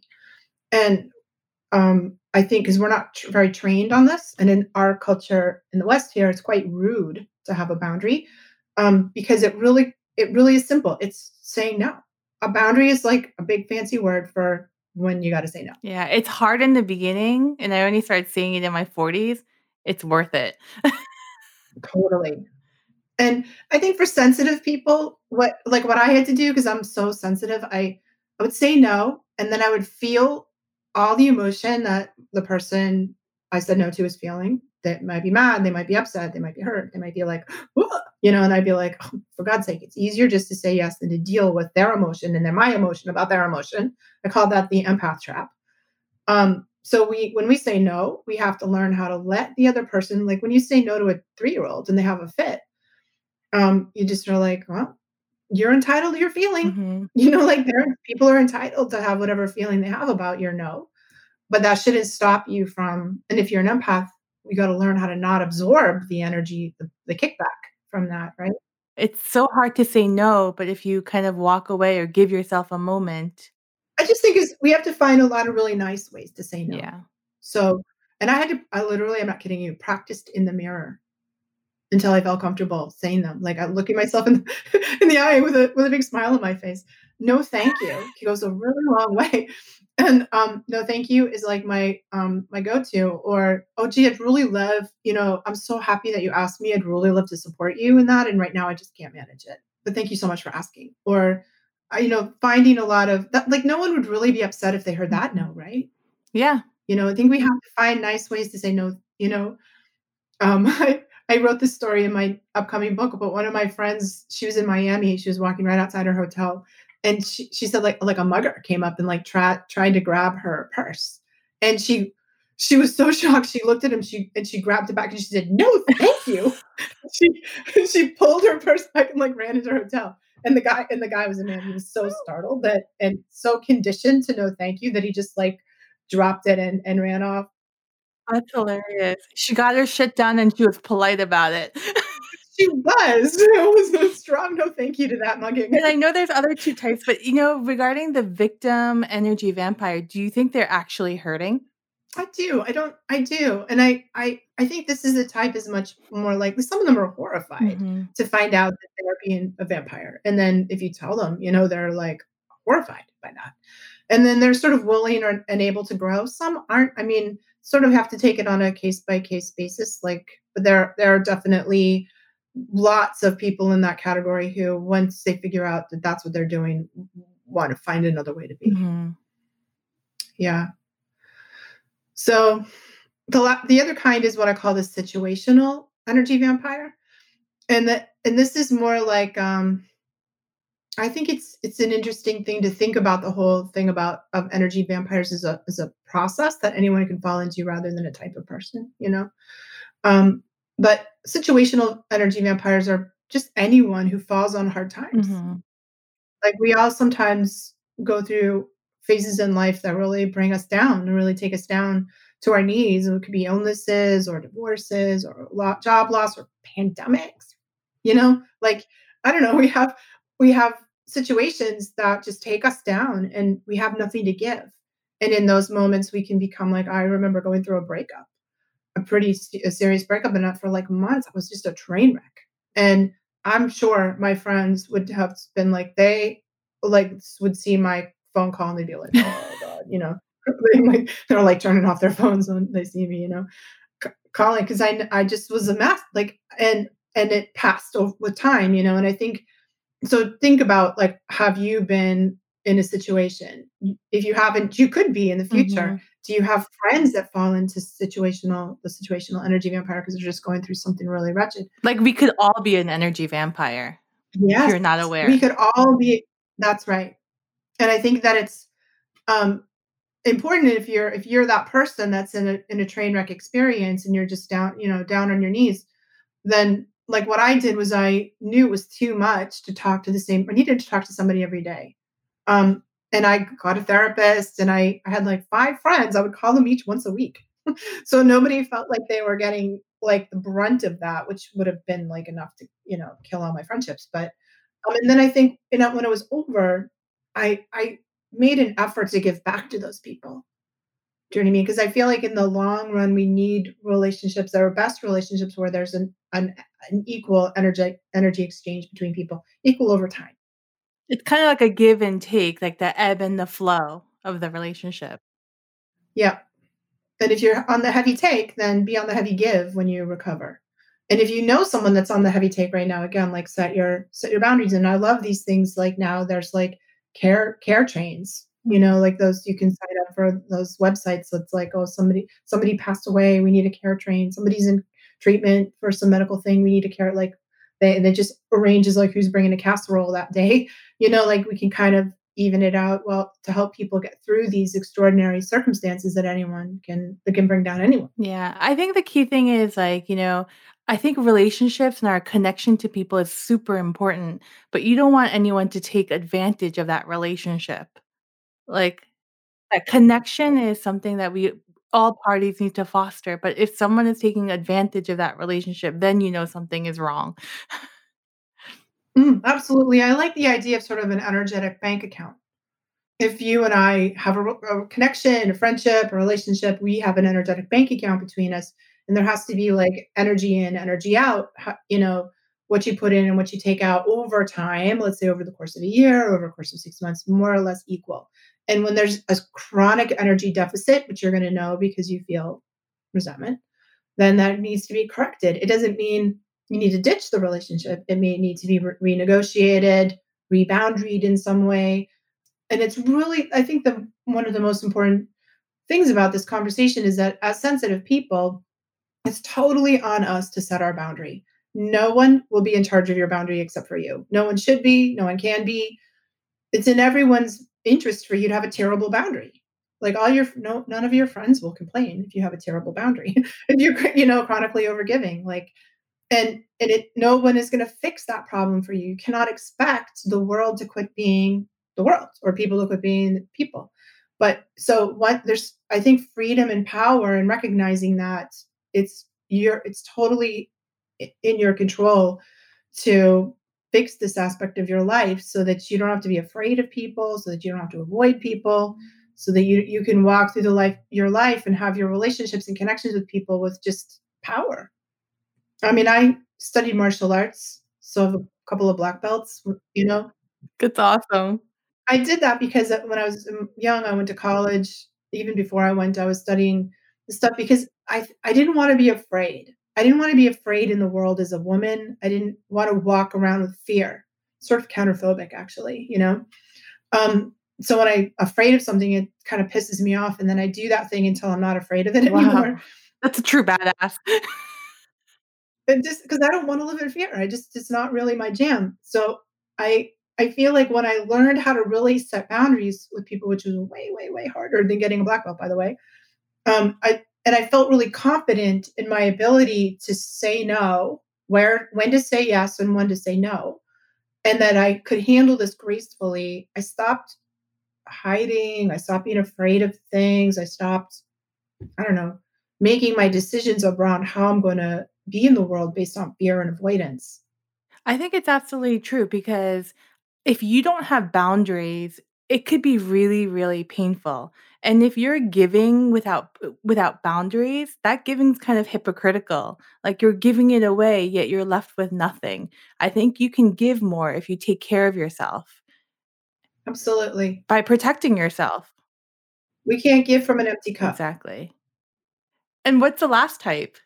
And um, I think because we're not tr- very trained on this, and in our culture in the West here, it's quite rude to have a boundary um, because it really it really is simple. It's saying no. A boundary is like a big fancy word for when you got to say no. Yeah. It's hard in the beginning, and I only started seeing it in my 40s. It's worth it. Totally. And I think for sensitive people, what like what I had to do because I'm so sensitive, I I would say no, and then I would feel all the emotion that the person I said no to is feeling. That might be mad, they might be upset, they might be hurt, they might be like, "Whoa," you know, and I'd be like, oh, for God's sake, it's easier just to say yes than to deal with their emotion and then my emotion about their emotion. I call that the empath trap. Um, so we when we say no, we have to learn how to let the other person, like when you say no to a three-year-old and they have a fit, um, you just are like, well, you're entitled to your feeling. Mhm. (laughs) You know, like there people are entitled to have whatever feeling they have about your no. But that shouldn't stop you from, and if you're an empath, you got to learn how to not absorb the energy, the, the kickback from that, right? It's so hard to say no, but if you kind of walk away or give yourself a moment. I just think is we have to find a lot of really nice ways to say no. Yeah. So, and I had to, I literally, I'm not kidding you, practiced in the mirror until I felt comfortable saying them. Like I look at myself in, (laughs) in the eye with a with a big smile on my face. No, thank you. It goes a really long (laughs) way. And um, no, thank you is like my um my go-to. Or oh gee, I'd really love, you know, I'm so happy that you asked me. I'd really love to support you in that. And right now I just can't manage it. But thank you so much for asking. Or uh, you know, finding a lot of that like no one would really be upset if they heard that no, right? Yeah. You know, I think we have to find nice ways to say no, you know. Um, (laughs) I, I wrote this story in my upcoming book, but one of my friends, she was in Miami. She was walking right outside her hotel, and she, she said like like a mugger came up and like tried tried to grab her purse, and she she was so (laughs) shocked. She looked at him, she and she grabbed it back and she said, "No, thank you." (laughs) she (laughs) she pulled her purse back and like ran into her hotel. And the guy and the guy was a man. He was so oh. startled that and so conditioned to no thank you that he just like dropped it and and ran off. That's hilarious. She got her shit done and she was polite about it. She was. (laughs) It was a strong no thank you to that mugging. and I know there's other two types, but you know, regarding the victim energy vampire, do you think they're actually hurting? I do. I don't. I do, and I. I. I think this is a type is much more likely. Some of them are horrified Mhm. to find out that they're being a vampire, and then if you tell them, you know, they're like horrified by that, and then they're sort of willing or and able to grow. Some aren't. I mean, sort of have to take it on a case by case basis. Like, but there there are definitely lots of people in that category who, once they figure out that that's what they're doing, want to find another way to be. Mhm. Yeah. So the la- the other kind is what I call the situational energy vampire, and that and this is more like um, I think it's it's an interesting thing to think about the whole thing about of energy vampires as a as a process that anyone can fall into rather than a type of person, you know. Um, but situational energy vampires are just anyone who falls on hard times. hmm Like we all sometimes go through phases in life that really bring us down and really take us down to our knees. It could be illnesses or divorces or job loss or pandemics. You know, like I don't know, (laughs) we have we have situations that just take us down and we have nothing to give. And in those moments we can become like I remember going through a breakup, a pretty a serious breakup and not for like months. I was just a train wreck. And I'm sure my friends would have been like they like would see my phone call and they'd be like, "Oh (laughs) god," you know. (laughs) Like they're like turning off their (laughs) phones when they see me, you know, c- calling because I I just was a mess. Like and and it passed over with time, you know. And I think so. Think about like, have you been in a situation? If you haven't, you could be in the future. Mm-hmm. Do you have friends that fall into situational the situational energy vampire because they're just going through something really wretched? Like we could all be an energy vampire if Yes, you're not aware. we could all be. That's right. And I think that it's um important if you're if you're that person that's in a in a train wreck experience and you're just down you know down on your knees then like what i did was i knew it was too much to talk to the same i needed to talk to somebody every day um and i got a therapist and i, I had like five friends i would call them each once a week (laughs) so nobody felt like they were getting like the brunt of that which would have been like enough to you know kill all my friendships but um, and then i think you know when it was over i i made an effort to give back to those people do you know what I mean? Because I feel like in the long run, we need relationships that are best relationships where there's an an, an equal energy energy exchange between people, equal over time. It's kind of like a give and take, like the ebb and the flow of the relationship. Yeah. And if you're on the heavy take, then be on the heavy give when you recover. And if you know someone that's on the heavy take right now, again, like set your set your boundaries. And I love these things. Like now, there's like care care trains. You know, like those you can sign up for those websites. That's like, oh, somebody somebody passed away. We need a care train. Somebody's in treatment for some medical thing. We need a care. Like they they just arranges like who's bringing a casserole that day. You know, like we can kind of even it out well to help people get through these extraordinary circumstances that anyone can that can bring down anyone. Yeah, I think the key thing is like, you know, I think relationships and our connection to people is super important, but you don't want anyone to take advantage of that relationship. Like, that connection is something that we all parties need to foster, but if someone is taking advantage of that relationship, then you know something is wrong. Mm, absolutely. I like the idea of sort of an energetic bank account. If you and I have a, a connection, a friendship, a relationship, we have an energetic bank account between us, and there has to be like energy in, energy out. You know, what you put in and what you take out over time. Let's say over the course of a year, over the course of six months, more or less equal. And when there's a chronic energy deficit, which you're going to know because you feel resentment, then that needs to be corrected. It doesn't mean you need to ditch the relationship. It may need to be re- renegotiated, reboundaried in some way. And it's really, I think the one of the most important things about this conversation is that as sensitive people, it's totally on us to set our boundary. No one will be in charge of your boundary except for you. No one should be, no one can be. It's in everyone's interest for you to have a terrible boundary. Like all your no none of your friends will complain if you have a terrible boundary. (laughs) if you're you know chronically overgiving. Like and and it no one is going to fix that problem for you you cannot expect the world to quit being the world or people to quit being people but so what there's i think freedom and power and recognizing that it's you're it's totally in your control to fix this aspect of your life so that you don't have to be afraid of people so that you don't have to avoid people so that you you can walk through the life your life and have your relationships and connections with people with just power I mean, I studied martial arts, so I have a couple of black belts, you know. It's awesome. I did that because uh, when I was um, young, I went to college. Even before I went, I was studying the stuff because I I didn't want to be afraid. I didn't want to be afraid in the world as a woman. I didn't want to walk around with fear. Sort of counterphobic, actually, you know. Um, so when I'm afraid of something, it kind of pisses me off, and then I do that thing until I'm not afraid of it (laughs) anymore. That's a true badass. And just because I don't want to live in fear. I just it's not really my jam. So I I feel like when I learned how to really set boundaries with people, which was way, way, way harder than getting a black belt, by the way, um, I and I felt really confident in my ability to say no, where when to say yes and when to say no, and that I could handle this gracefully. I stopped hiding. I stopped being afraid of things. I stopped, I don't know, making my decisions around how I'm going to be in the world based on fear and avoidance. I think it's absolutely true because if you don't have boundaries, it could be really, really painful. And if you're giving without uh, without boundaries, that giving's kind of hypocritical. Like you're giving it away, yet you're left with nothing. I think you can give more if you take care of yourself Absolutely. by protecting yourself. We can't give from an empty cup. Exactly. And what's the last type?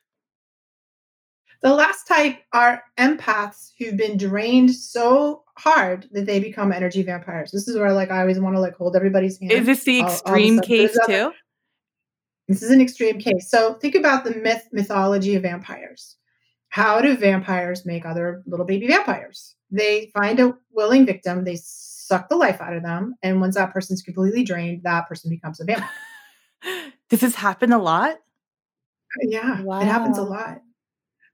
The last type are empaths who've been drained so hard that they become energy vampires. This is where like I always want to like hold everybody's hand. Is this the all- all of extreme case there's other- too? This is an extreme case. So think about the myth mythology of vampires. How do vampires make other little baby vampires? They find a willing victim, they suck the life out of them, and once that person's completely drained, that person becomes a vampire. (laughs) Does this happen a lot? Yeah, it happens a lot.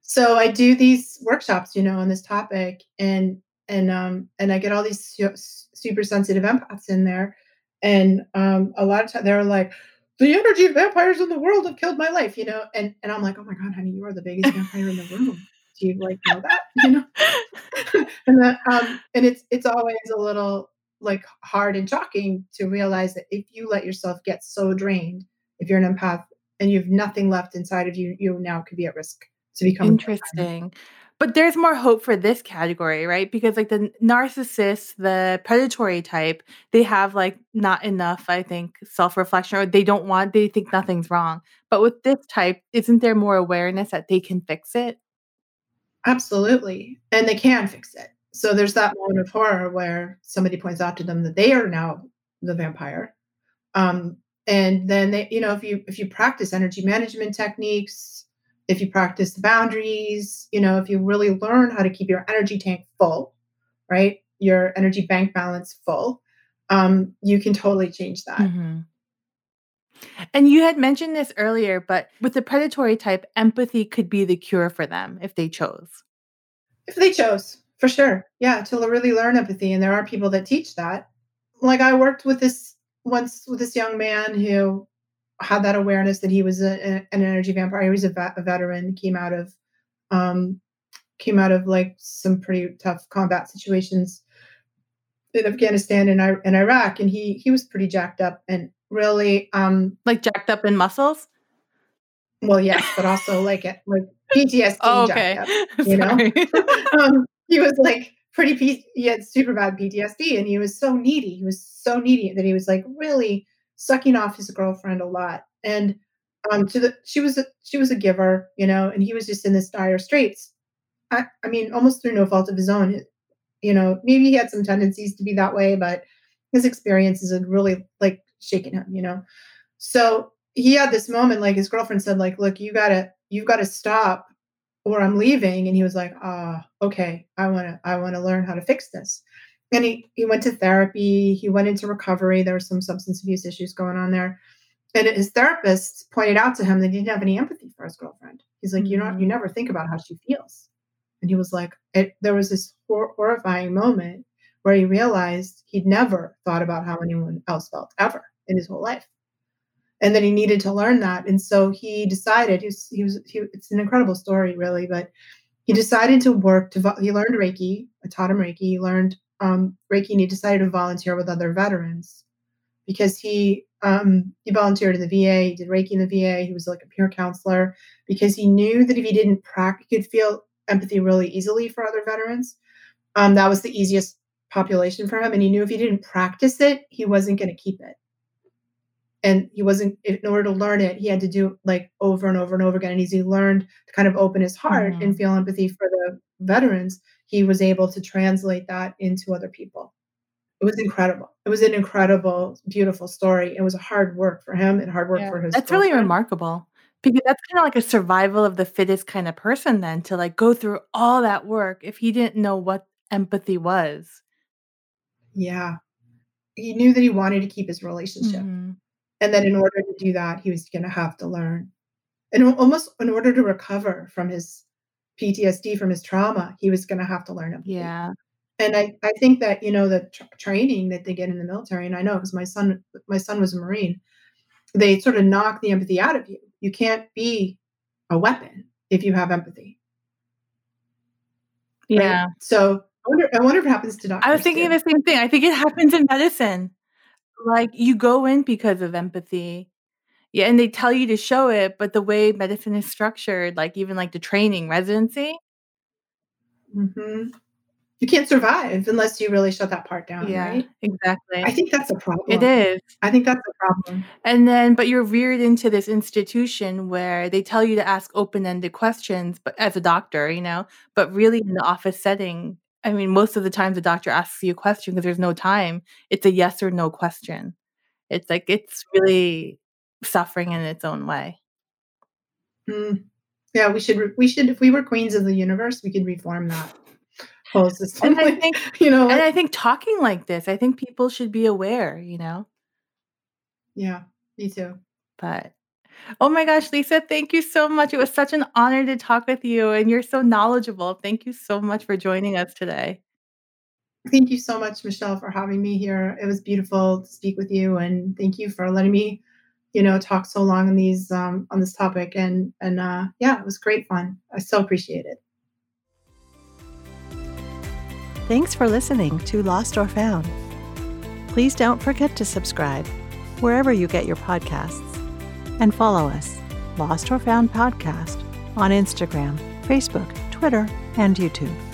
So I do these workshops, you know, on this topic, and and um and I get all these su- super sensitive empaths in there, and um a lot of times they're like, the energy of vampires in the world have killed my life, you know, and and I'm like, oh my god, honey, you are the biggest vampire in the room. Do you like know that, (laughs) you know? (laughs) and that um and it's it's always a little like hard and shocking to realize that if you let yourself get so drained, if you're an empath and you have nothing left inside of you, you now could be at risk to become. Interesting. But there's more hope for this category, right? Because like the narcissist, the predatory type, they have like not enough, I think, self-reflection or they don't want they think nothing's wrong. But with this type, isn't there more awareness that they can fix it? Absolutely. And they can fix it. So there's that moment of horror where somebody points out to them that they are now the vampire. Um, and then they, you know, if you if you practice energy management techniques, if you practice the boundaries, you know, if you really learn how to keep your energy tank full, right? Your energy bank balance full, um, you can totally change that. Mhm. And you had mentioned this earlier, but with the predatory type, empathy could be the cure for them if they chose. If they chose, for sure. Yeah, to really learn empathy. And there are people that teach that. Like I worked with this once with this young man who had that awareness that he was a, a- an energy vampire. He was a, a veteran, came out of um, came out of like some pretty tough combat situations in Afghanistan and, I, and Iraq, and he he was pretty jacked up and really um, Like jacked up in muscles? well, yes, but also like it- like PTSD Oh, jacked okay. up. (laughs) you know? (laughs) Um, he was like pretty P- he had super bad PTSD and he was so needy. He was so needy that he was like really sucking off his girlfriend a lot. And um to the she was a she was a giver, you know, and he was just in this dire straits. I, I mean, almost through no fault of his own. You know, maybe he had some tendencies to be that way, but his experiences had really like shaken him, you know. So he had this moment, like his girlfriend said, like, look, you gotta, you've gotta stop or I'm leaving. And he was like, ah, okay, I wanna, I wanna learn how to fix this. And he he went to therapy, he went into recovery. There were some substance abuse issues going on there. And his therapist pointed out to him that he didn't have any empathy for his girlfriend. He's like, you know, you Mhm. never think about how she feels. And he was like, it, there was this hor- horrifying moment where he realized he'd never thought about how anyone else felt ever in his whole life. And then he needed to learn that. And so he decided, he was, he was he, it's an incredible story, really, but he decided to work to, he learned Reiki. I taught him Reiki. He learned um, Reiki and he decided to volunteer with other veterans because he um, he volunteered in the VA. He did Reiki in the VA. He was like a peer counselor because he knew that if he didn't practice, he could feel empathy really easily for other veterans. Um, that was the easiest population for him, and he knew if he didn't practice it, he wasn't going to keep it. And he wasn't in order to learn it, he had to do it like over and over and over again. And as he learned to kind of open his heart and Mhm. feel empathy for the veterans, he was able to translate that into other people it was incredible. It was an incredible, beautiful story. It was a hard work for him and hard work Yeah, for his. That's really remarkable. Because that's kind of like a survival of the fittest kind of person then to like go through all that work if he didn't know what empathy was. Yeah. He knew that he wanted to keep his relationship. Mhm. And then in order to do that, he was going to have to learn. And almost in order to recover from his PTSD, from his trauma, he was going to have to learn empathy. Yeah. And I, I think that, you know, the tr- training that they get in the military, and I know because my son, my son was a Marine, they sort of knock the empathy out of you. You can't be a weapon if you have empathy. right? Yeah. So I wonder, I wonder if it happens to doctors. I was thinking too. the same thing. I think it happens in medicine. Like you go in because of empathy. Yeah, and they tell you to show it, but the way medicine is structured, like even like the training residency, Mhm. You can't survive unless you really shut that part down, yeah, right? exactly. I think that's a problem. It is. I think that's a problem. And then, but you're reared into this institution where they tell you to ask open ended questions, but as a doctor, you know, but really in the office setting, I mean, most of the time the doctor asks you a question because there's no time. It's a yes or no question. It's like, it's really suffering in its own way. Mm. Yeah, we should. Re- we should. If we were queens of the universe, we could reform that whole (sighs) system. And I think, (laughs) you know, and I think talking like this, I think people should be aware, you know, yeah, me too. but oh my gosh, Lisa, thank you so much. It was such an honor to talk with you, and you're so knowledgeable. Thank you so much for joining us today. Thank you so much, Michelle, for having me here. It was beautiful to speak with you, and thank you for letting me, you know, talk so long on these um, on this topic. And and uh, yeah, it was great fun. I so appreciate it. Thanks for listening to Lost or Found. Please don't forget to subscribe wherever you get your podcasts and follow us, Lost or Found Podcast, on Instagram, Facebook, Twitter, and YouTube.